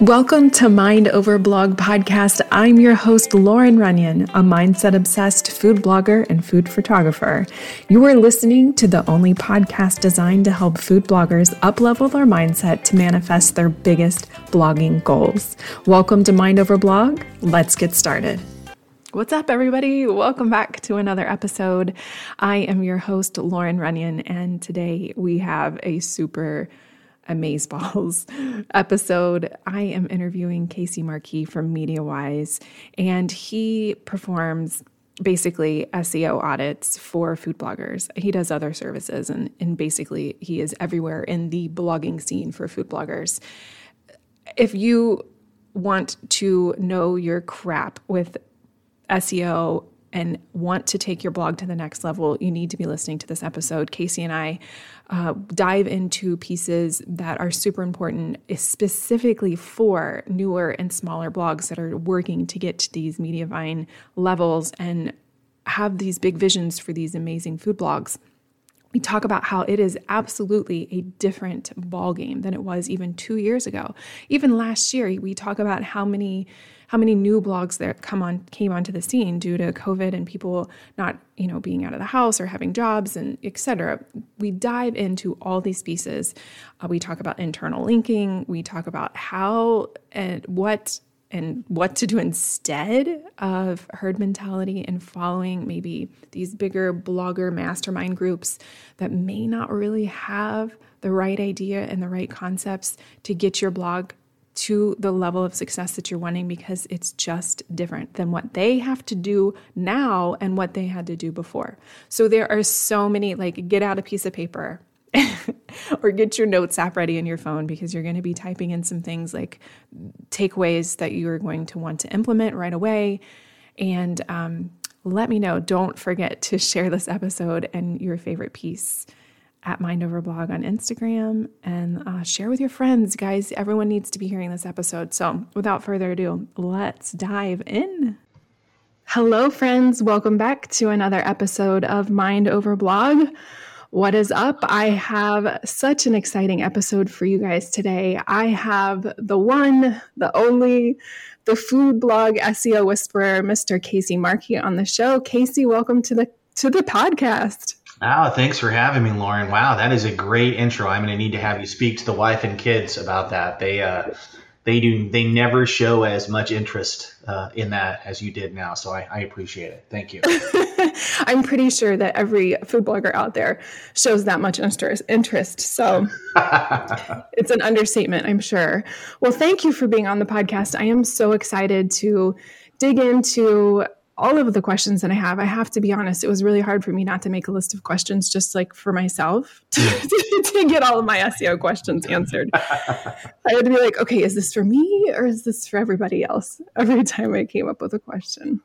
Welcome to Mind Over Blog podcast. I'm your host, Lauren Runyon, a mindset obsessed food blogger and food photographer. You are listening to the only podcast designed to help food bloggers uplevel their mindset to manifest their biggest blogging goals. Welcome to Mind Over Blog. Let's get started. What's up, everybody? Welcome back to another episode. I am your host, Lauren Runyon, and today we have a super Amazeballs episode, I am interviewing Casey Markee from Media Wyse, and he performs basically SEO audits for food bloggers. He does other services, and, and basically, he is everywhere in the blogging scene for food bloggers. If you want to know your crap with SEO and want to take your blog to the next level, you need to be listening to this episode. Casey and I uh, dive into pieces that are super important, specifically for newer and smaller blogs that are working to get to these Mediavine levels and have these big visions for these amazing food blogs. We talk about how it is absolutely a different ballgame than it was even two years ago. Even last year, we talk about how many how many new blogs that come on came onto the scene due to COVID and people not, you know, being out of the house or having jobs and etc. We dive into all these pieces. Uh, we talk about internal linking. We talk about how and what and what to do instead of herd mentality and following maybe these bigger blogger mastermind groups that may not really have the right idea and the right concepts to get your blog to the level of success that you're wanting because it's just different than what they have to do now and what they had to do before. So there are so many, like, get out a piece of paper or get your notes app ready in your phone because you're going to be typing in some things like takeaways that you are going to want to implement right away. And um, let me know. Don't forget to share this episode and your favorite piece at Mind Over Blog on Instagram and uh, share with your friends, guys. Everyone needs to be hearing this episode. So, without further ado, let's dive in. Hello, friends. Welcome back to another episode of Mind Over Blog. What is up? I have such an exciting episode for you guys today. I have the one, the only, the food blog SEO whisperer, Mr. Casey Markee, on the show. Casey, welcome to the to the podcast. Oh, thanks for having me, Lauren. Wow, that is a great intro. I'm going to need to have you speak to the wife and kids about that. They uh, they do they never show as much interest uh, in that as you did now. So I, I appreciate it. Thank you. I'm pretty sure that every food blogger out there shows that much interest. So it's an understatement, I'm sure. Well, thank you for being on the podcast. I am so excited to dig into all of the questions that I have, I have to be honest, it was really hard for me not to make a list of questions just like for myself to, to get all of my SEO questions answered. I had to be like, okay, is this for me or is this for everybody else? Every time I came up with a question.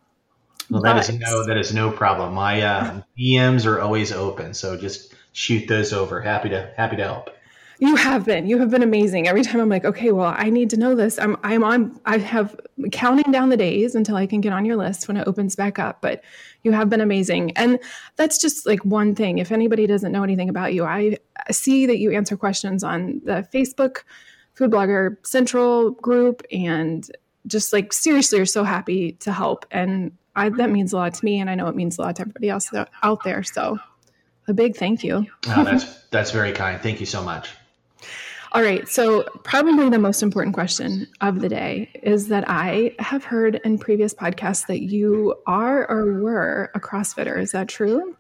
Well, that but, is no, that is no problem. My uh, DMs are always open, so just shoot those over. Happy to happy to help. You have been. You have been amazing. Every time I'm like, okay, well, I need to know this. I'm I'm on I have counting down the days until I can get on your list when it opens back up. But you have been amazing. And that's just like one thing. If anybody doesn't know anything about you, I see that you answer questions on the Facebook Food Blogger Central group and just like seriously you're so happy to help. And I, that means a lot to me. And I know it means a lot to everybody else out there. So a big thank you. oh, that's that's very kind. Thank you so much. All right. So, probably the most important question of the day is that I have heard in previous podcasts that you are or were a CrossFitter. Is that true?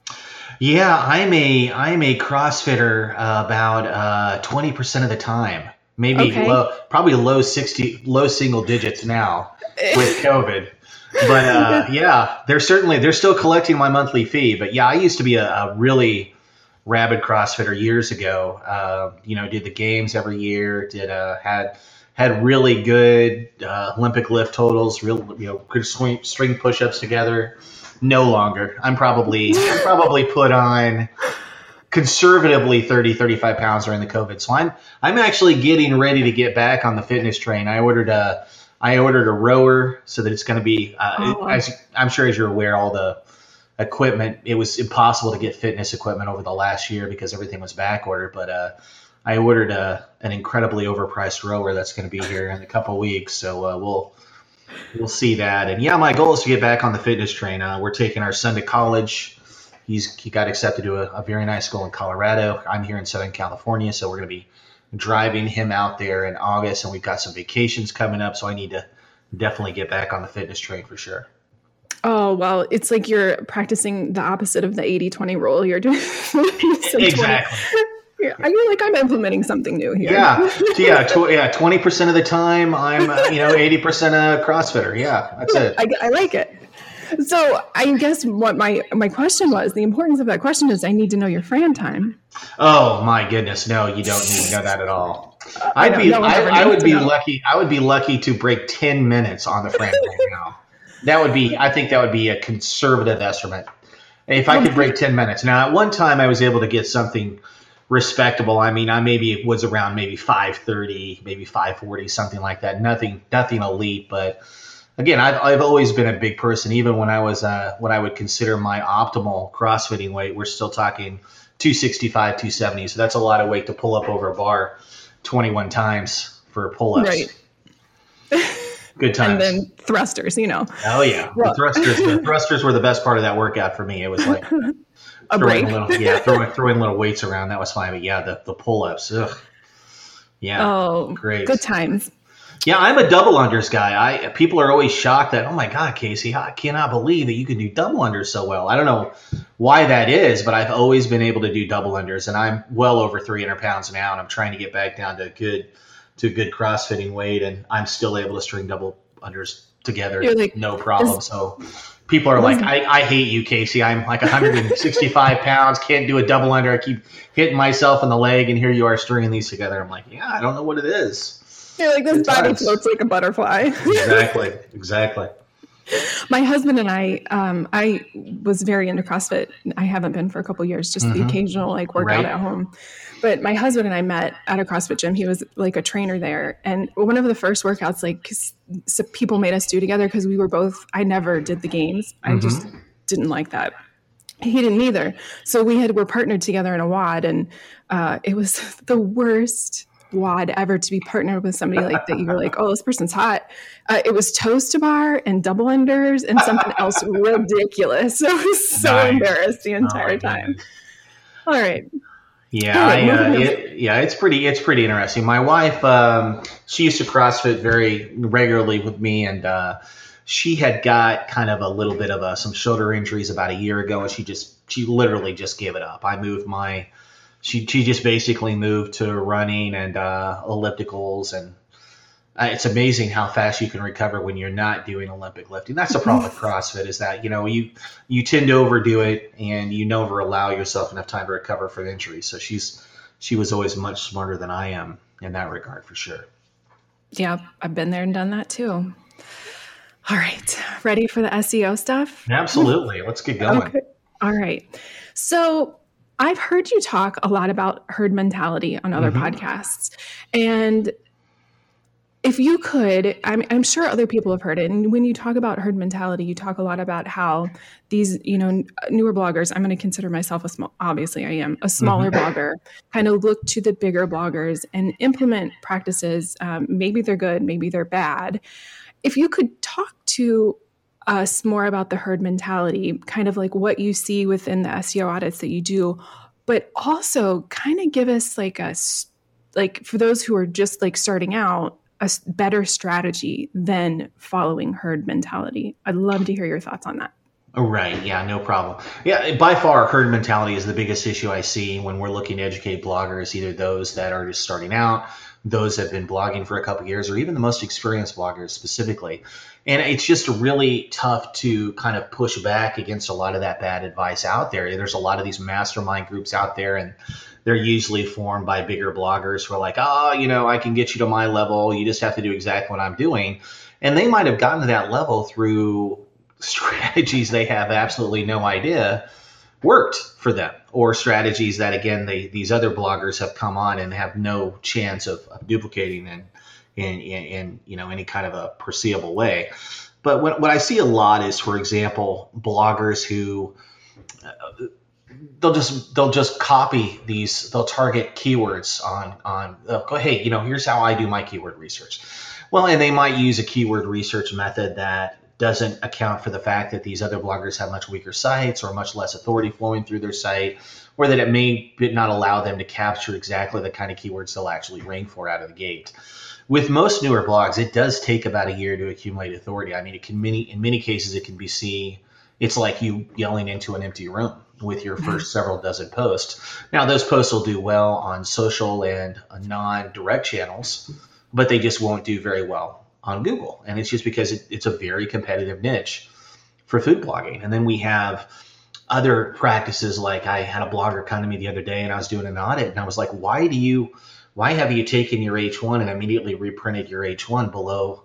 Yeah, I'm a I'm a CrossFitter about uh, twenty uh, percent of the time. Maybe okay. low, probably low sixty, low single digits now with COVID. but uh, yeah, they're certainly they're still collecting my monthly fee. But yeah, I used to be a, a really rabid CrossFitter years ago. Uh, you know, did the games every year. Did uh, had had really good uh, Olympic lift totals. Real, you know, could swing, string push-ups together. No longer. I'm probably I'm probably put on conservatively 30 35 pounds during the covid so i'm i'm actually getting ready to get back on the fitness train i ordered a i ordered a rower so that it's going to be uh, oh. as i'm sure as you're aware all the equipment. It was impossible to get fitness equipment over the last year because everything was back ordered. But uh, I ordered a an incredibly overpriced rower that's going to be here in a couple weeks. So uh, we'll we'll see that. And yeah, my goal is to get back on the fitness train. Uh, we're taking our son to college. He's he got accepted to a, a very nice school in Colorado. I'm here in Southern California, so we're going to be driving him out there in August, and we've got some vacations coming up. So I need to definitely get back on the fitness train for sure. Oh, well, it's like you're practicing the opposite of the 80 20 rule. You're doing exactly. Yeah, I feel like I'm implementing something new here. Yeah, yeah, tw- yeah. Twenty percent of the time, I'm uh, you know eighty percent a CrossFitter. Yeah, that's it. I, I, like it. So I guess what my my question was the importance of that question is I need to know your Fran time. Oh my goodness, no, you don't need to know that at all. I'd be I, I, would be know. lucky. I would be lucky to break ten minutes on the Fran time now. That would be. I think that would be a conservative estimate. If I could break ten minutes. Now, at one time, I was able to get something respectable. I mean, I maybe was around maybe 530, maybe 540, something like that. Nothing, nothing elite, but again, I've, I've always been a big person. Even when I was uh, what I would consider my optimal CrossFitting weight, we're still talking 265, 270. So that's a lot of weight to pull up over a bar 21 times for pull-ups. Right. Good times. And then thrusters, you know. Oh yeah, well. the thrusters. The thrusters were the best part of that workout for me. It was like a throwing break. Little, yeah, throwing throwing little weights around that was fine. But yeah, the the pull ups, ugh. Yeah. Oh, great. Good times. Yeah, I'm a double unders guy. I people are always shocked that oh my god, Casey, I cannot believe that you can do double unders so well. I don't know why that is, but I've always been able to do double unders, and I'm well over 300 pounds now, and I'm trying to get back down to good to a good CrossFitting weight, and I'm still able to string double unders together, like, no problem. So people are like, I, I hate you, Casey. I'm like 165 pounds, can't do a double under. I keep hitting myself in the leg, and here you are stringing these together. I'm like, yeah, I don't know what it is. You're like, this Good body times. floats like a butterfly. exactly, exactly. My husband and I, um, I was very into CrossFit. I haven't been for a couple years, just mm-hmm. the occasional like workout right. at home. But my husband and I met at a CrossFit gym. He was like a trainer there, and one of the first workouts, like so people made us do together because we were both. I never did the games. Mm-hmm. I just didn't like that. He didn't either. So we had were partnered together in a WOD and uh, it was the worst WOD ever to be partnered with somebody like that. You were like, oh, this person's hot. Uh, it was toes to bar and double unders and something else ridiculous. so I was so nice. embarrassed the entire oh, time. All right. Yeah, I, uh, it, yeah, it's pretty, it's pretty interesting. My wife, um, she used to CrossFit very regularly with me, and uh, she had got kind of a little bit of a, some shoulder injuries about a year ago, and she just, she literally just gave it up. I moved my, she, she just basically moved to running and uh, ellipticals and it's amazing how fast you can recover when you're not doing Olympic lifting. That's the problem with CrossFit is that you know you you tend to overdo it and you never allow yourself enough time to recover from injury. So she's she was always much smarter than I am in that regard for sure. Yeah, I've been there and done that too. All right, ready for the SEO stuff? Absolutely. Let's get going. Okay. All right. So I've heard you talk a lot about herd mentality on other mm-hmm. podcasts. And if you could, I'm, I'm, sure other people have heard it. And when you talk about herd mentality, you talk a lot about how these, you know, newer bloggers, I'm going to consider myself a small, obviously I am a smaller mm-hmm. blogger, kind of look to the bigger bloggers and implement practices. Um, maybe they're good, maybe they're bad. If you could talk to us more about the herd mentality, kind of like what you see within the SEO audits that you do, but also kind of give us like a, like for those who are just like starting out, a better strategy than following herd mentality. I'd love to hear your thoughts on that. Oh, right. Yeah, no problem. Yeah, by far, herd mentality is the biggest issue I see when we're looking to educate bloggers, either those that are just starting out, those that have been blogging for a couple years, or even the most experienced bloggers specifically. And it's just really tough to kind of push back against a lot of that bad advice out there. There's a lot of these mastermind groups out there, and they're usually formed by bigger bloggers who are like, oh, you know, I can get you to my level. You just have to do exactly what I'm doing. And they might have gotten to that level through strategies they have absolutely no idea worked for them or strategies that again they, these other bloggers have come on and have no chance of, of duplicating in, in, in, in, you know any kind of a perceivable way but what, what i see a lot is for example bloggers who uh, they'll just they'll just copy these they'll target keywords on on uh, go hey you know here's how i do my keyword research. Well and they might use a keyword research method that doesn't account for the fact that these other bloggers have much weaker sites or much less authority flowing through their site or that it may not allow them to capture exactly the kind of keywords they'll actually rank for out of the gate. With most newer blogs it does take about a year to accumulate authority. I mean it can many in many cases it can be seen it's like you yelling into an empty room with your first mm-hmm. several dozen posts. Now, those posts will do well on social and non direct channels, but they just won't do very well on Google. And it's just because it, it's a very competitive niche for food blogging. And then we have other practices like I had a blogger come to me the other day and I was doing an audit and I was like, why do you, why have you taken your H1 and immediately reprinted your H1 below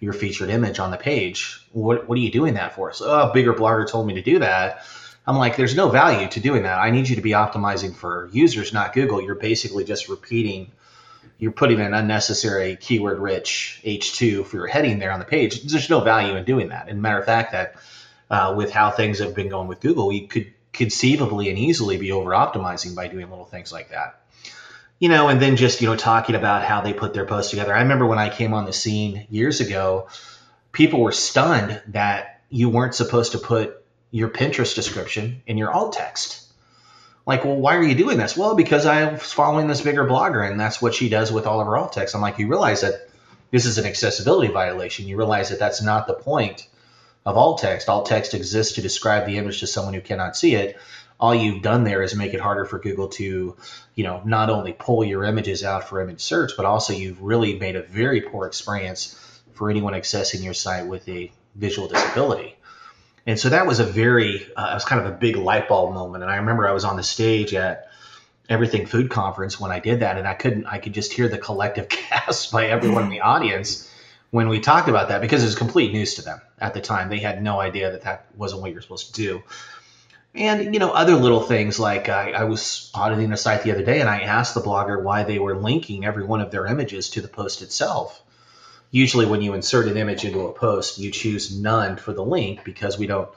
your featured image on the page? What, what are you doing that for? So, oh, a bigger blogger told me to do that. I'm like, there's no value to doing that. I need you to be optimizing for users, not Google. You're basically just repeating, you're putting an unnecessary keyword rich H2 for your heading there on the page. There's no value in doing that. And matter of fact, that uh, with how things have been going with Google, we could conceivably and easily be over optimizing by doing little things like that. You know, and then just, you know, talking about how they put their posts together. I remember when I came on the scene years ago, people were stunned that you weren't supposed to put your Pinterest description in your alt text. Like, well, why are you doing this? Well, because I was following this bigger blogger, and that's what she does with all of her alt text. I'm like, you realize that this is an accessibility violation. You realize that that's not the point of alt text. Alt text exists to describe the image to someone who cannot see it. All you've done there is make it harder for Google to, you know, not only pull your images out for image search, but also you've really made a very poor experience for anyone accessing your site with a visual disability. And so that was a very, uh, it was kind of a big light bulb moment. And I remember I was on the stage at Everything Food Conference when I did that, and I couldn't, I could just hear the collective gasp by everyone in the audience when we talked about that because it was complete news to them at the time. They had no idea that that wasn't what you're supposed to do. And you know other little things like I, I was auditing a site the other day, and I asked the blogger why they were linking every one of their images to the post itself usually when you insert an image into a post, you choose none for the link because we don't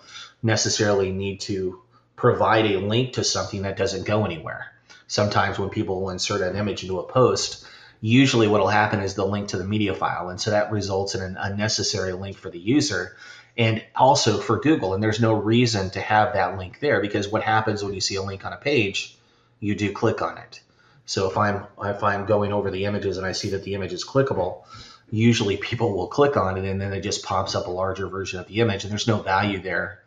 necessarily need to provide a link to something that doesn't go anywhere. Sometimes when people will insert an image into a post, usually what will happen is they'll link to the media file. And so that results in an unnecessary link for the user and also for Google. And there's no reason to have that link there because what happens when you see a link on a page, you do click on it. So if I'm if I'm going over the images and I see that the image is clickable, usually people will click on it and then it just pops up a larger version of the image and there's no value there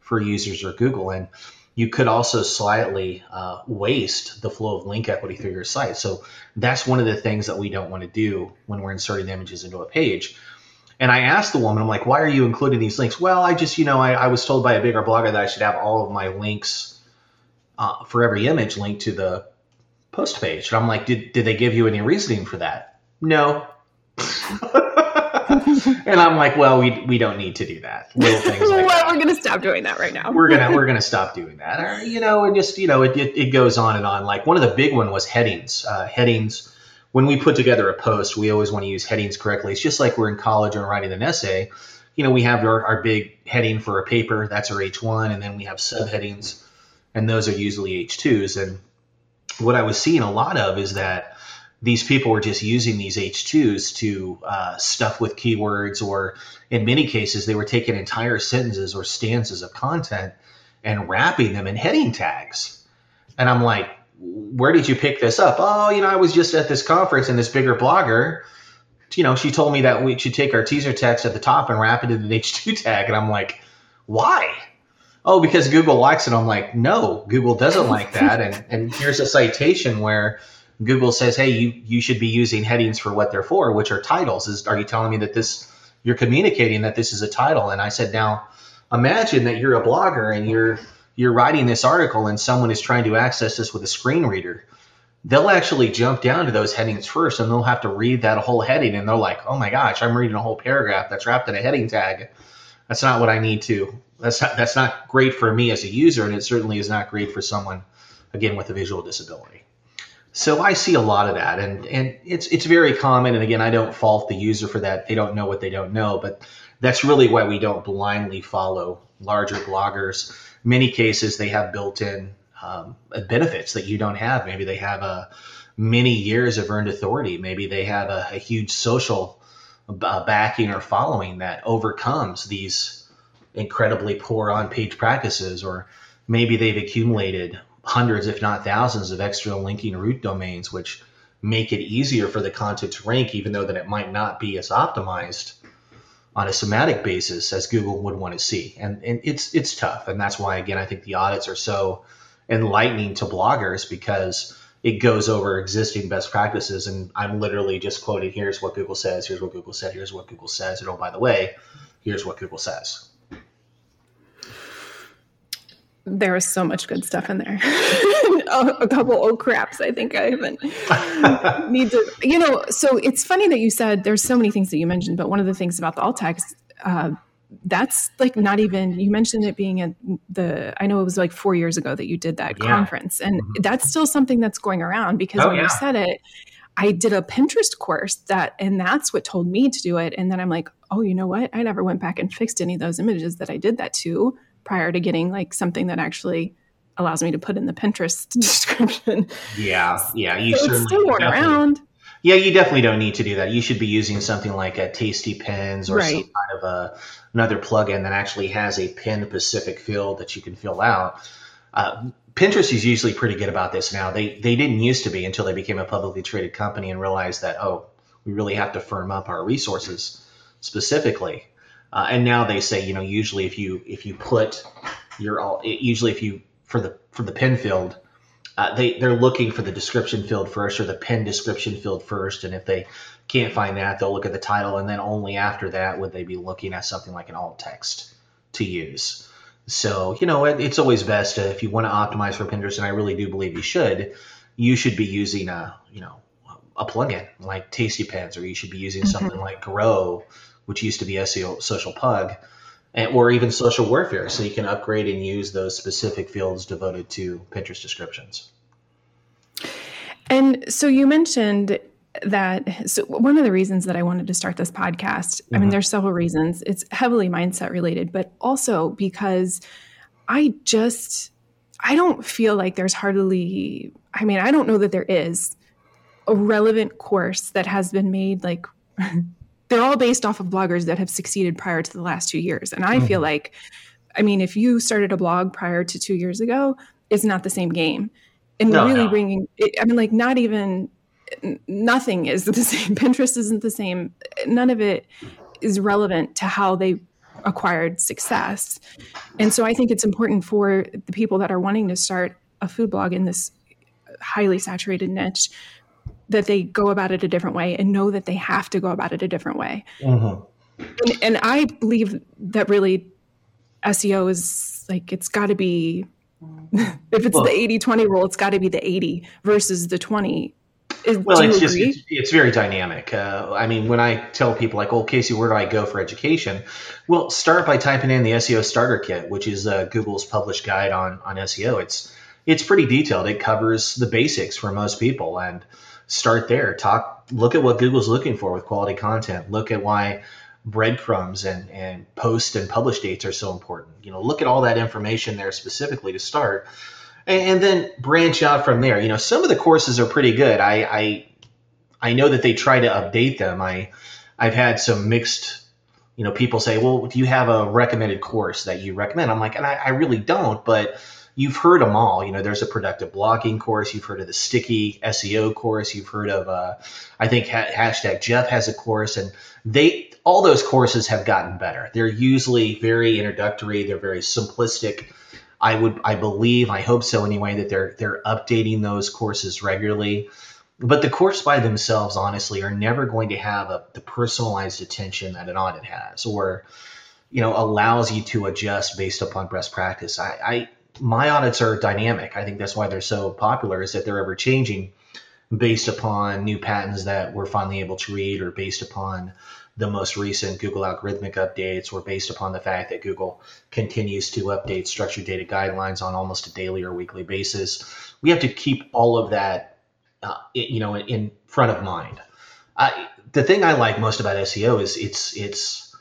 for users or Google. And you could also slightly uh, waste the flow of link equity through your site. So that's one of the things that we don't want to do when we're inserting images into a page. And I asked the woman, I'm like, why are you including these links? Well, I just, you know, I, I was told by a bigger blogger that I should have all of my links uh, for every image linked to the post page. And I'm like, did, did they give you any reasoning for that? No. and I'm like, well, we we don't need to do that. Little things like well, we're gonna stop doing that right now. we're gonna we're gonna stop doing that. Or, you know, and just you know, it, it, it goes on and on. Like one of the big one was headings. Uh, headings. When we put together a post, we always want to use headings correctly. It's just like we're in college and writing an essay. You know, we have our, our big heading for a paper. That's our H1, and then we have subheadings, and those are usually H2s. And what I was seeing a lot of is that these people were just using these H2s to uh, stuff with keywords, or in many cases, they were taking entire sentences or stanzas of content and wrapping them in heading tags. And I'm like, where did you pick this up? Oh, you know, I was just at this conference and this bigger blogger, you know, she told me that we should take our teaser text at the top and wrap it in an H2 tag. And I'm like, why? Oh, because Google likes it. I'm like, no, Google doesn't like that. And, and here's a citation where Google says, hey, you, you should be using headings for what they're for, which are titles. Is are you telling me that this you're communicating that this is a title? And I said, now imagine that you're a blogger and you're you're writing this article and someone is trying to access this with a screen reader. They'll actually jump down to those headings first and they'll have to read that whole heading and they're like, oh my gosh, I'm reading a whole paragraph that's wrapped in a heading tag. That's not what I need to. That's not, that's not great for me as a user, and it certainly is not great for someone, again, with a visual disability. So I see a lot of that, and and it's it's very common. And again, I don't fault the user for that; they don't know what they don't know. But that's really why we don't blindly follow larger bloggers. Many cases they have built-in um, benefits that you don't have. Maybe they have a many years of earned authority. Maybe they have a, a huge social uh, backing or following that overcomes these incredibly poor on-page practices, or maybe they've accumulated hundreds, if not thousands, of extra linking root domains, which make it easier for the content to rank, even though that it might not be as optimized on a semantic basis as Google would want to see. And, and it's it's tough, and that's why again I think the audits are so enlightening to bloggers because it goes over existing best practices. And I'm literally just quoting here's what Google says, here's what Google said, here's what Google says, and oh by the way, here's what Google says. There is so much good stuff in there. a couple old craps. I think I even need to, you know. So it's funny that you said there's so many things that you mentioned, but one of the things about the alt text uh, that's like not even you mentioned it being at the i know it was like four years ago that you did that yeah. conference and mm-hmm. that's still something that's going around because oh, when yeah. you said it i did a pinterest course that and that's what told me to do it and then i'm like oh you know what i never went back and fixed any of those images that i did that to prior to getting like something that actually allows me to put in the pinterest description yeah yeah you so still going around yeah, you definitely don't need to do that. You should be using something like a Tasty Pins or right. some kind of a another plugin that actually has a pin specific field that you can fill out. Uh, Pinterest is usually pretty good about this now. They they didn't used to be until they became a publicly traded company and realized that oh we really have to firm up our resources specifically. Uh, and now they say you know usually if you if you put your all usually if you for the for the pin field uh, they they're looking for the description field first or the pin description field first, and if they can't find that, they'll look at the title, and then only after that would they be looking at something like an alt text to use. So you know it, it's always best to, if you want to optimize for Pinterest, and I really do believe you should, you should be using a you know a plugin like Tasty Pins, or you should be using mm-hmm. something like Grow, which used to be SEO Social Pug and, or even social warfare. So you can upgrade and use those specific fields devoted to Pinterest descriptions. And so you mentioned that so one of the reasons that I wanted to start this podcast, mm-hmm. I mean, mm-hmm. there's several reasons. It's heavily mindset related, but also because I just I don't feel like there's hardly I mean, I don't know that there is a relevant course that has been made like they're all based off of bloggers that have succeeded prior to the last two years. And I mm-hmm. feel like, I mean, if you started a blog prior to two years ago, it's not the same game. And no, really no. bringing, I mean, like, not even, nothing is the same. Pinterest isn't the same. None of it is relevant to how they acquired success. And so I think it's important for the people that are wanting to start a food blog in this highly saturated niche that they go about it a different way and know that they have to go about it a different way. Mm-hmm. And, and, I believe that really SEO is like, it's got to be, if it's well, the 80 20 rule, it's got to be the 80 versus the 20. well, it's just, it's, it's, very dynamic. Uh, I mean, when I tell people, like, oh, Casey, where do I go for education? Well, start by typing in the SEO Starter Kit, which is uh, Google's published guide on, on SEO. It's, it's pretty detailed. It covers the basics for most people. And, start there. Talk, look at what Google's looking for with quality content. Look at why breadcrumbs and, and post and publish dates are so important. You know, look at all that information there specifically to start, and, and then branch out from there. You know, some of the courses are pretty good. I, I I know that they try to update them. I I've had some mixed you know people say well do you have a recommended course that you recommend i'm like and I, I really don't but you've heard them all. You know, there's a productive blogging course. You've heard of the sticky SEO course. You've heard of, uh, I think ha- hashtag Jeff has a course, and they all those courses have gotten better. They're usually very introductory. They're very simplistic. I would, I believe, I hope so anyway, that they're they're updating those courses regularly. But the course by themselves, honestly, are never going to have a, the personalized attention that an audit has, or you know, allows you to adjust based upon best practice. I, I my audits are dynamic. I think that's why they're so popular is that they're ever changing based upon new patents that we're finally able to read or based upon the most recent Google algorithmic updates or based upon the fact that Google continues to update structured data guidelines on almost a daily or weekly basis. We have to keep all of that, uh, you know, in front of mind. I, the thing I like most about SEO is it's it's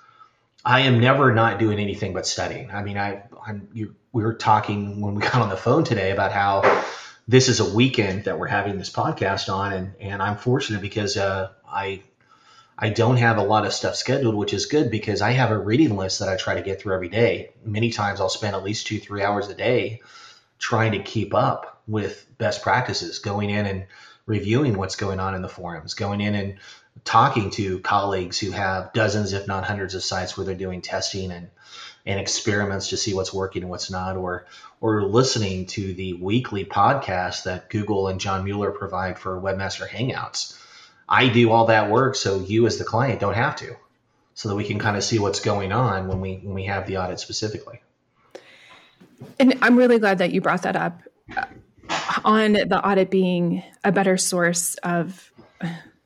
I am never not doing anything but studying. I mean, I I'm, you we were talking when we got on the phone today about how this is a weekend that we're having this podcast on, and and I'm fortunate because uh, I I don't have a lot of stuff scheduled, which is good because I have a reading list that I try to get through every day. Many times I'll spend at least two three hours a day trying to keep up with best practices, going in and reviewing what's going on in the forums, going in and talking to colleagues who have dozens, if not hundreds, of sites where they're doing testing and and experiments to see what's working and what's not, or or listening to the weekly podcast that Google and John Mueller provide for Webmaster Hangouts. I do all that work so you as the client don't have to, so that we can kind of see what's going on when we when we have the audit specifically. And I'm really glad that you brought that up on the audit being a better source of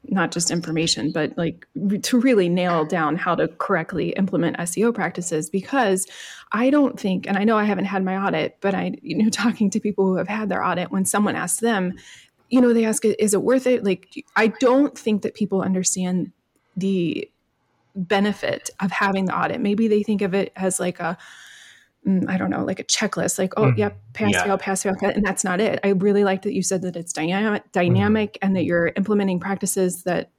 not just information, but like to really nail down how to correctly implement SEO practices. Because I don't think, and I know I haven't had my audit, but I, you know, talking to people who have had their audit, when someone asks them, you know, they ask, is it worth it? Like, I don't think that people understand the benefit of having the audit. Maybe they think of it as like a, I don't know, like a checklist, like, oh, mm-hmm. yep, pass, yeah. fail, pass, fail, and that's not it. I really like that you said that it's dynamic, mm-hmm. dynamic, mm-hmm. and that you're implementing practices that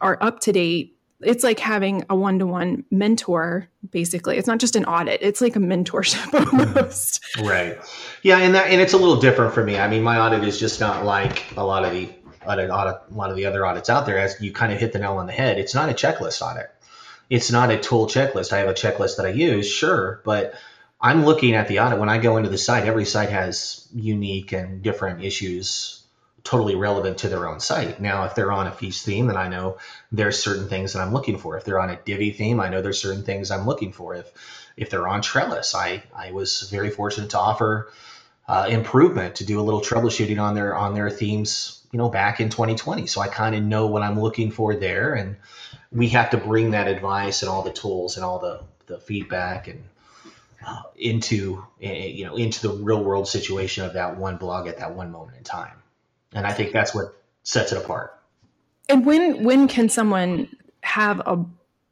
are up to date. It's like having a one-to-one mentor, basically. It's not just an audit; it's like a mentorship almost. Right. Yeah, and that and it's a little different for me. I mean, my audit is just not like a lot of the audit, audit a lot of the other audits out there. As you kind of hit the nail on the head, it's not a checklist audit. It's not a tool checklist. I have a checklist that I use, sure, but I'm looking at the audit when I go into the site. Every site has unique and different issues, totally relevant to their own site. Now, if they're on a feast theme, then I know there's certain things that I'm looking for. If they're on a Divi theme, I know there's certain things I'm looking for. If if they're on Trellis, I I was very fortunate to offer uh, improvement to do a little troubleshooting on their on their themes, you know, back in 2020. So I kind of know what I'm looking for there, and we have to bring that advice and all the tools and all the the feedback and into eh, you know into the real world situation of that one blog at that one moment in time. And i think that's what sets it apart. And when when can someone have a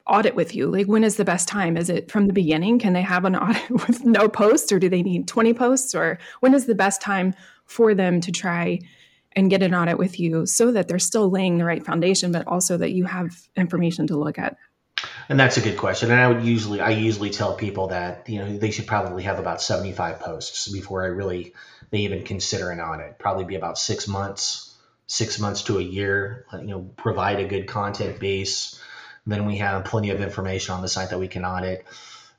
audit with you? Like when is the best time? Is it from the beginning? Can they have an audit with no posts or do they need 20 posts? Or when is the best time for them to try and get an audit with you so that they're still laying the right foundation but also that you have information to look at and that's a good question. And I would usually, I usually tell people that you know they should probably have about seventy five posts before I really they even consider an audit. Probably be about six months, six months to a year. You know, provide a good content base. Then we have plenty of information on the site that we can audit.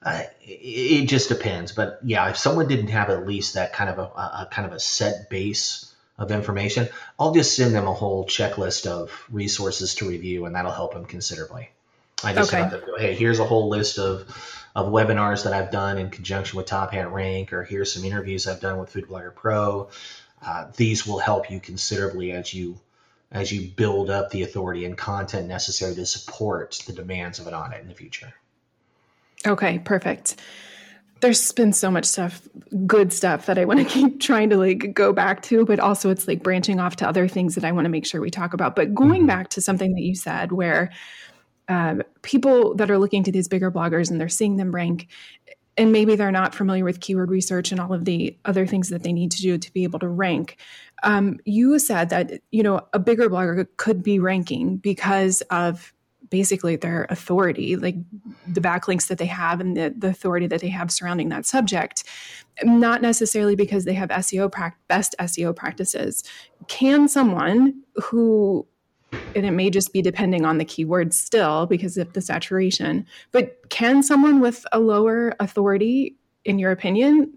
Uh, it, it, just depends, but yeah, if someone didn't have at least that kind of a, a kind of a set base of information, I'll just send them a whole checklist of resources to review, and that'll help them considerably. I just okay. have to go, hey, here's a whole list of of webinars that I've done in conjunction with Top Hat Rank, or here's some interviews I've done with Food Blogger Pro. Uh, these will help you considerably as you as you build up the authority and content necessary to support the demands of an audit in the future. Okay, perfect. There's been so much stuff, good stuff that I want to keep trying to like go back to, but also it's like branching off to other things that I want to make sure we talk about. But going mm-hmm. back to something that you said where um, people that are looking to these bigger bloggers and they're seeing them rank and maybe they're not familiar with keyword research and all of the other things that they need to do to be able to rank. Um, you said that you know a bigger blogger could be ranking because of basically their authority like the backlinks that they have and the, the authority that they have surrounding that subject. Not necessarily because they have seo pra- best seo practices. Can someone who and it may just be depending on the keyword still because of the saturation. But can someone with a lower authority, in your opinion,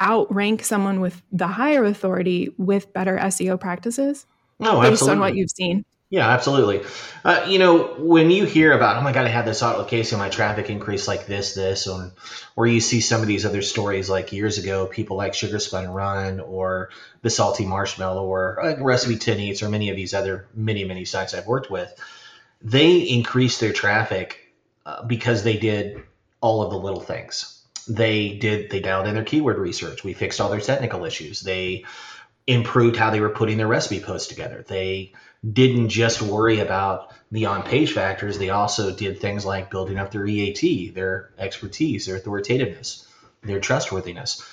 outrank someone with the higher authority with better SEO practices? No, based absolutely. on what you've seen. Yeah, absolutely. Uh, you know, when you hear about, oh my God, I had this auto case and my traffic increased like this, this, or, or you see some of these other stories like years ago, people like Sugar Spun Run or the Salty Marshmallow or like RecipeTin Eats or many of these other many, many sites I've worked with, they increased their traffic uh, because they did all of the little things. They did, they dialed in their keyword research. We fixed all their technical issues. They improved how they were putting their recipe posts together. They didn't just worry about the on page factors, they also did things like building up their EAT, their expertise, their authoritativeness. their trustworthiness.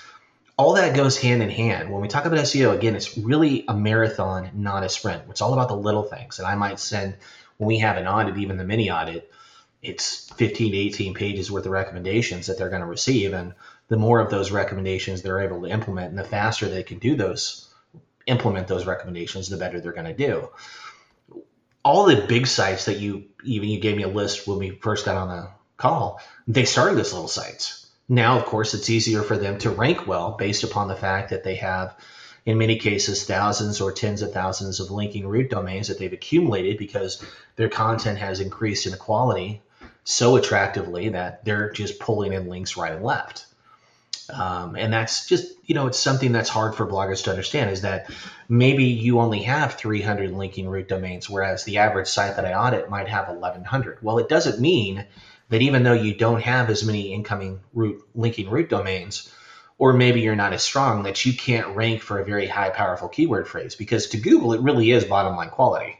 All that goes hand in hand. When we talk about SEO, again, it's really a marathon, not a sprint. It's all about the little things. And I might send, when we have an audit, even the mini audit, it's 15 to 18 pages worth of recommendations that they're going to receive. And the more of those recommendations they're able to implement and the faster they can do those, implement those recommendations, the better they're going to do. All the big sites that you even you gave me a list when we first got on the call, they started as little sites. Now, of course, it's easier for them to rank well based upon the fact that they have, in many cases, thousands or tens of thousands of linking root domains that they've accumulated because their content has increased in quality so attractively that they're just pulling in links right and left. Um, and that's just, you know, it's something that's hard for bloggers to understand is that maybe you only have 300 linking root domains, whereas the average site that I audit might have 1100. Well, it doesn't mean that even though you don't have as many incoming root linking root domains, or maybe you're not as strong that you can't rank for a very high powerful keyword phrase because to Google it really is bottom line quality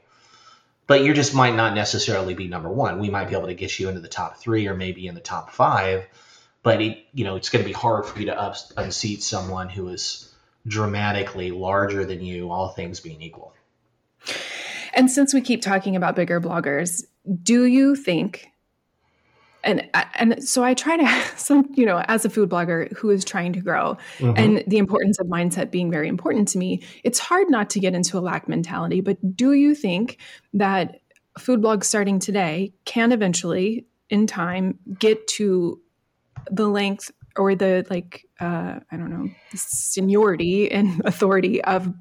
but you just might not necessarily be number one. We might be able to get you into the top three or maybe in the top five, but it, you know it's going to be hard for you to up, unseat someone who is dramatically larger than you, all things being equal. And since we keep talking about bigger bloggers, do you think and and so I try to some you know as a food blogger who is trying to grow mm-hmm. and the importance of mindset being very important to me it's hard not to get into a lack mentality but do you think that food blogs starting today can eventually in time get to the length or the like uh, I don't know seniority and authority of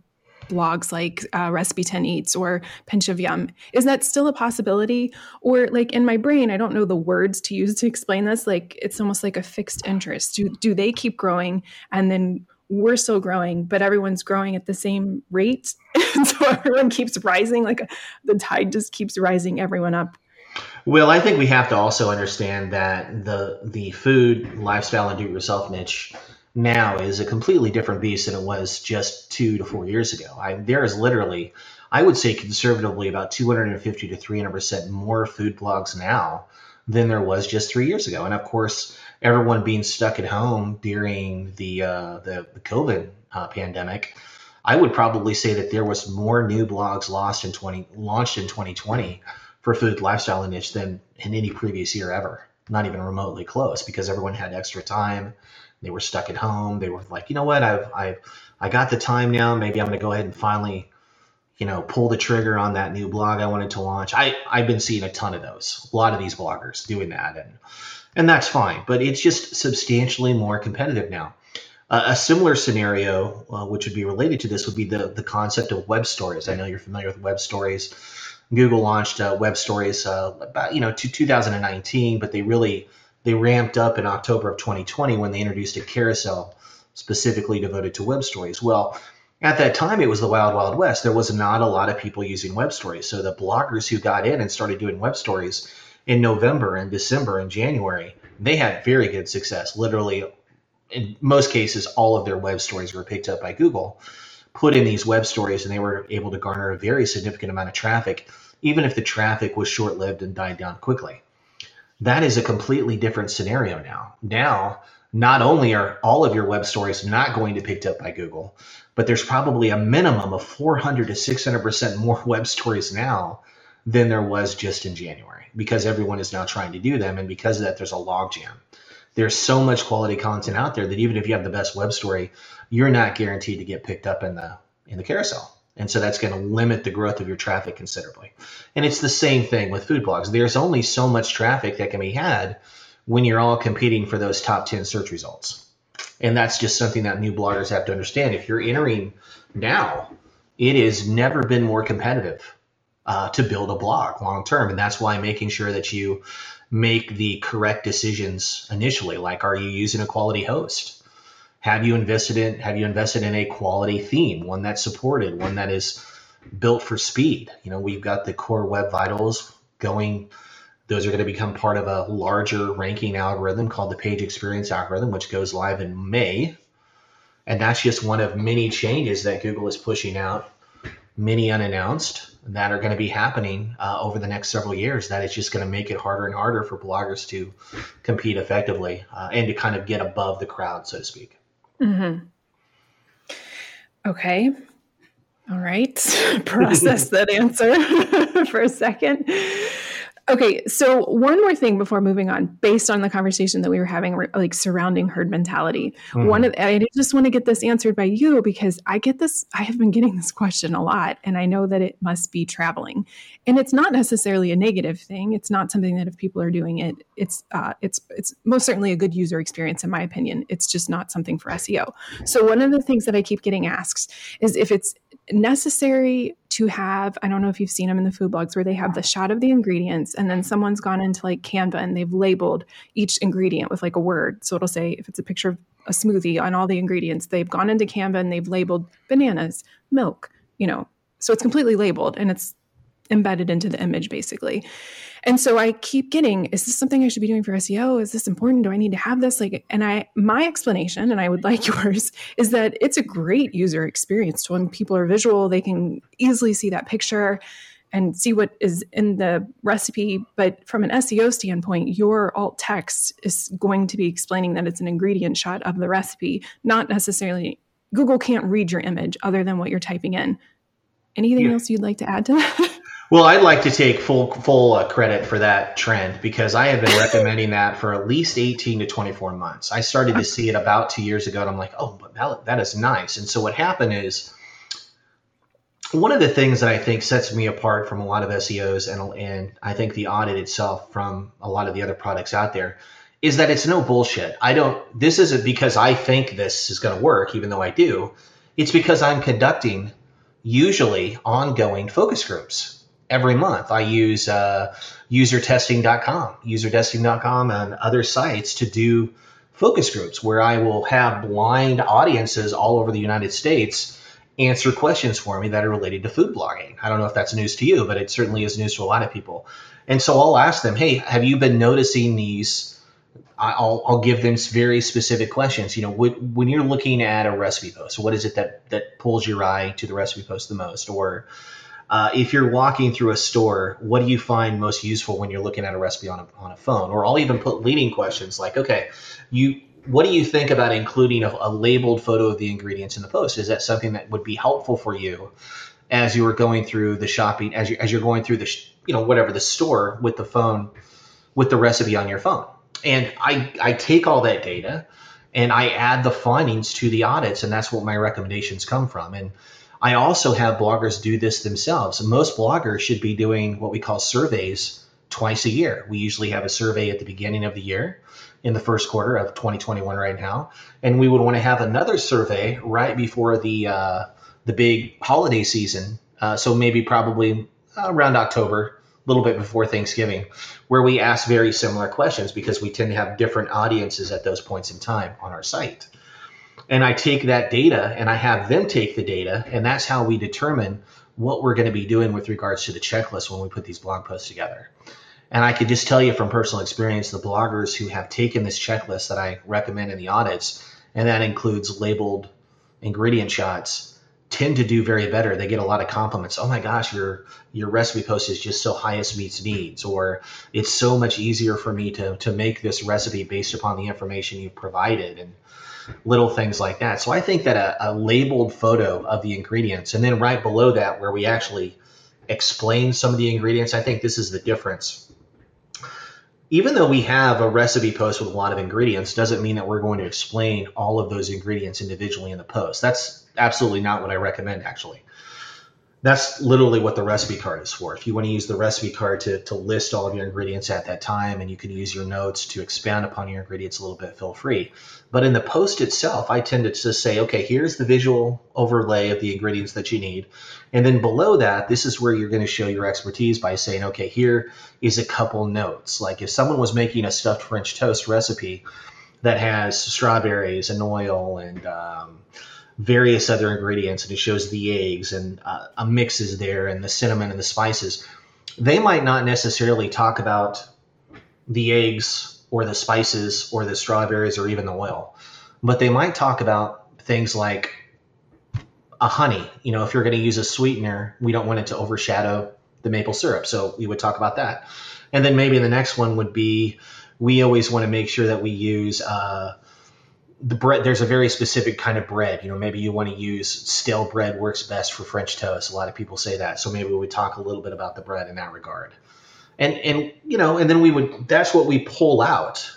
blogs like uh, RecipeTin Eats or Pinch of Yum. Is that still a possibility? Or like in my brain, I don't know the words to use to explain this. Like it's almost like a fixed interest. Do, do they keep growing and then we're still growing, but everyone's growing at the same rate? so everyone keeps rising. Like the tide just keeps rising everyone up. Well, I think we have to also understand that the the food, lifestyle, and do-it-yourself niche now is a completely different beast than it was just two to four years ago. I, there is literally, I would say conservatively, about 250 to 300 percent more food blogs now than there was just three years ago. And of course, everyone being stuck at home during the uh, the, the, COVID uh, pandemic, I would probably say that there was more new blogs lost in 20 launched in 2020 for food, lifestyle, and niche than in any previous year ever. Not even remotely close because everyone had extra time they were stuck at home. They were like, you know what, I've I've I got the time now. Maybe I'm going to go ahead and finally, you know, pull the trigger on that new blog I wanted to launch. I I've been seeing a ton of those. A lot of these bloggers doing that, and and that's fine. But it's just substantially more competitive now. Uh, a similar scenario, uh, which would be related to this, would be the the concept of web stories. I know you're familiar with web stories. Google launched uh, web stories uh, about you know to 2019, but they really they ramped up in October of 2020 when they introduced a carousel specifically devoted to web stories. Well, at that time, it was the wild, wild west. There was not a lot of people using web stories. So the bloggers who got in and started doing web stories in November and December and January, they had very good success. Literally, in most cases, all of their web stories were picked up by Google, put in these web stories, and they were able to garner a very significant amount of traffic, even if the traffic was short lived and died down quickly. That is a completely different scenario now. Now, not only are all of your web stories not going to be picked up by Google, but there's probably a minimum of 400 to 600% more web stories now than there was just in January because everyone is now trying to do them. And because of that, there's a logjam. There's so much quality content out there that even if you have the best web story, you're not guaranteed to get picked up in the in the carousel. And so that's going to limit the growth of your traffic considerably. And it's the same thing with food blogs. There's only so much traffic that can be had when you're all competing for those top 10 search results. And that's just something that new bloggers have to understand. If you're entering now, it has never been more competitive uh, to build a blog long term. And that's why making sure that you make the correct decisions initially, like are you using a quality host? Have you invested in have you invested in a quality theme, one that's supported, one that is built for speed? You know, we've got the core web vitals going those are going to become part of a larger ranking algorithm called the page experience algorithm, which goes live in May. And that's just one of many changes that Google is pushing out many unannounced that are going to be happening uh, over the next several years that it's just going to make it harder and harder for bloggers to compete effectively uh, and to kind of get above the crowd so to speak. Mm-hmm. okay. All right. Process that answer for a second Okay, so one more thing before moving on, based on the conversation that we were having, like surrounding herd mentality. Mm-hmm. One of I just want to get this answered by you because I get this. I have been getting this question a lot, and I know that it must be traveling, and it's not necessarily a negative thing. It's not something that if people are doing it, it's uh, it's it's most certainly a good user experience in my opinion. It's just not something for SEO. So one of the things that I keep getting asked is if it's necessary to have i don't know if you've seen them in the food blogs where they have the shot of the ingredients and then someone's gone into like canva and they've labeled each ingredient with like a word. So it'll say if it's a picture of a smoothie on all the ingredients they've gone into canva and they've labeled bananas milk you know. So it's completely labeled and it's embedded into the image basically and so I keep getting, is this something I should be doing for SEO? Is this important? Do I need to have this? Like, and I, my explanation, and I would like yours, is that it's a great user experience. When people are visual, they can easily see that picture and see what is in the recipe. But from an SEO standpoint, your alt text is going to be explaining that it's an ingredient shot of the recipe, not necessarily Google can't read your image other than what you're typing in. Anything yeah. else you'd like to add to that? Well, I'd like to take full full uh, credit for that trend because I have been recommending that for at least 18 to 24 months. I started to see it about two years ago, and I'm like, oh, but that, that is nice. And so what happened is one of the things that I think sets me apart from a lot of SEOs and and I think the audit itself from a lot of the other products out there is that it's no bullshit. I don't. This isn't because I think this is going to work, even though I do. It's because I'm conducting usually ongoing focus groups every month. I use uh, usertesting.com, usertesting.com, and other sites to do focus groups where I will have blind audiences all over the United States answer questions for me that are related to food blogging. I don't know if that's news to you, but it certainly is news to a lot of people. And so I'll ask them, hey, have you been noticing these? I'll, I'll give them very specific questions. You know, when you're looking at a recipe post, what is it that, that pulls your eye to the recipe post the most? Or, uh, if you're walking through a store, what do you find most useful when you're looking at a recipe on a, on a phone? Or I'll even put leading questions like, okay, you what do you think about including a, a, labeled photo of the ingredients in the post? Is that something that would be helpful for you as you were going through the shopping, as you as you're going through the you know whatever the store with the phone, with the recipe on your phone? And I I take all that data and I add the findings to the audits, and that's what my recommendations come from. And I also have bloggers do this themselves. Most bloggers should be doing what we call surveys twice a year. We usually have a survey at the beginning of the year in the first quarter of 2021 right now, and we would want to have another survey right before the uh, the big holiday season. Uh, so maybe probably around October, a little bit before Thanksgiving, where we ask very similar questions because we tend to have different audiences at those points in time on our site and I take that data and I have them take the data, and that's how we determine what we're going to be doing with regards to the checklist when we put these blog posts together. And I could just tell you from personal experience, the bloggers who have taken this checklist that I recommend in the audits, and that includes labeled ingredient shots, tend to do very better. They get a lot of compliments. Oh my gosh, your your recipe post is just so highest meets needs, or it's so much easier for me to to make this recipe based upon the information you've provided. And little things like that. So I think that a, a labeled photo of the ingredients, and then right below that, where we actually explain some of the ingredients, I think this is the difference. Even though we have a recipe post with a lot of ingredients, doesn't mean that we're going to explain all of those ingredients individually in the post. That's absolutely not what I recommend, actually that's literally what the recipe card is for. If you want to use the recipe card to, to list all of your ingredients at that time and you can use your notes to expand upon your ingredients a little bit, feel free. But in the post itself, I tend to just say, okay, here's the visual overlay of the ingredients that you need. And then below that, this is where you're going to show your expertise by saying, okay, here is a couple notes. Like if someone was making a stuffed French toast recipe that has strawberries and oil and um, various other ingredients and it shows the eggs and uh, a mix is there and the cinnamon and the spices. They might not necessarily talk about the eggs or the spices or the strawberries or even the oil, but they might talk about things like a honey. You know, if you're going to use a sweetener, we don't want it to overshadow the maple syrup. So we would talk about that. And then maybe the next one would be we always want to make sure that we use uh, the bread. There's a very specific kind of bread. You know, maybe you want to use stale bread works best for French toast. A lot of people say that. So maybe we would talk a little bit about the bread in that regard. And and you know, and then we would that's what we pull out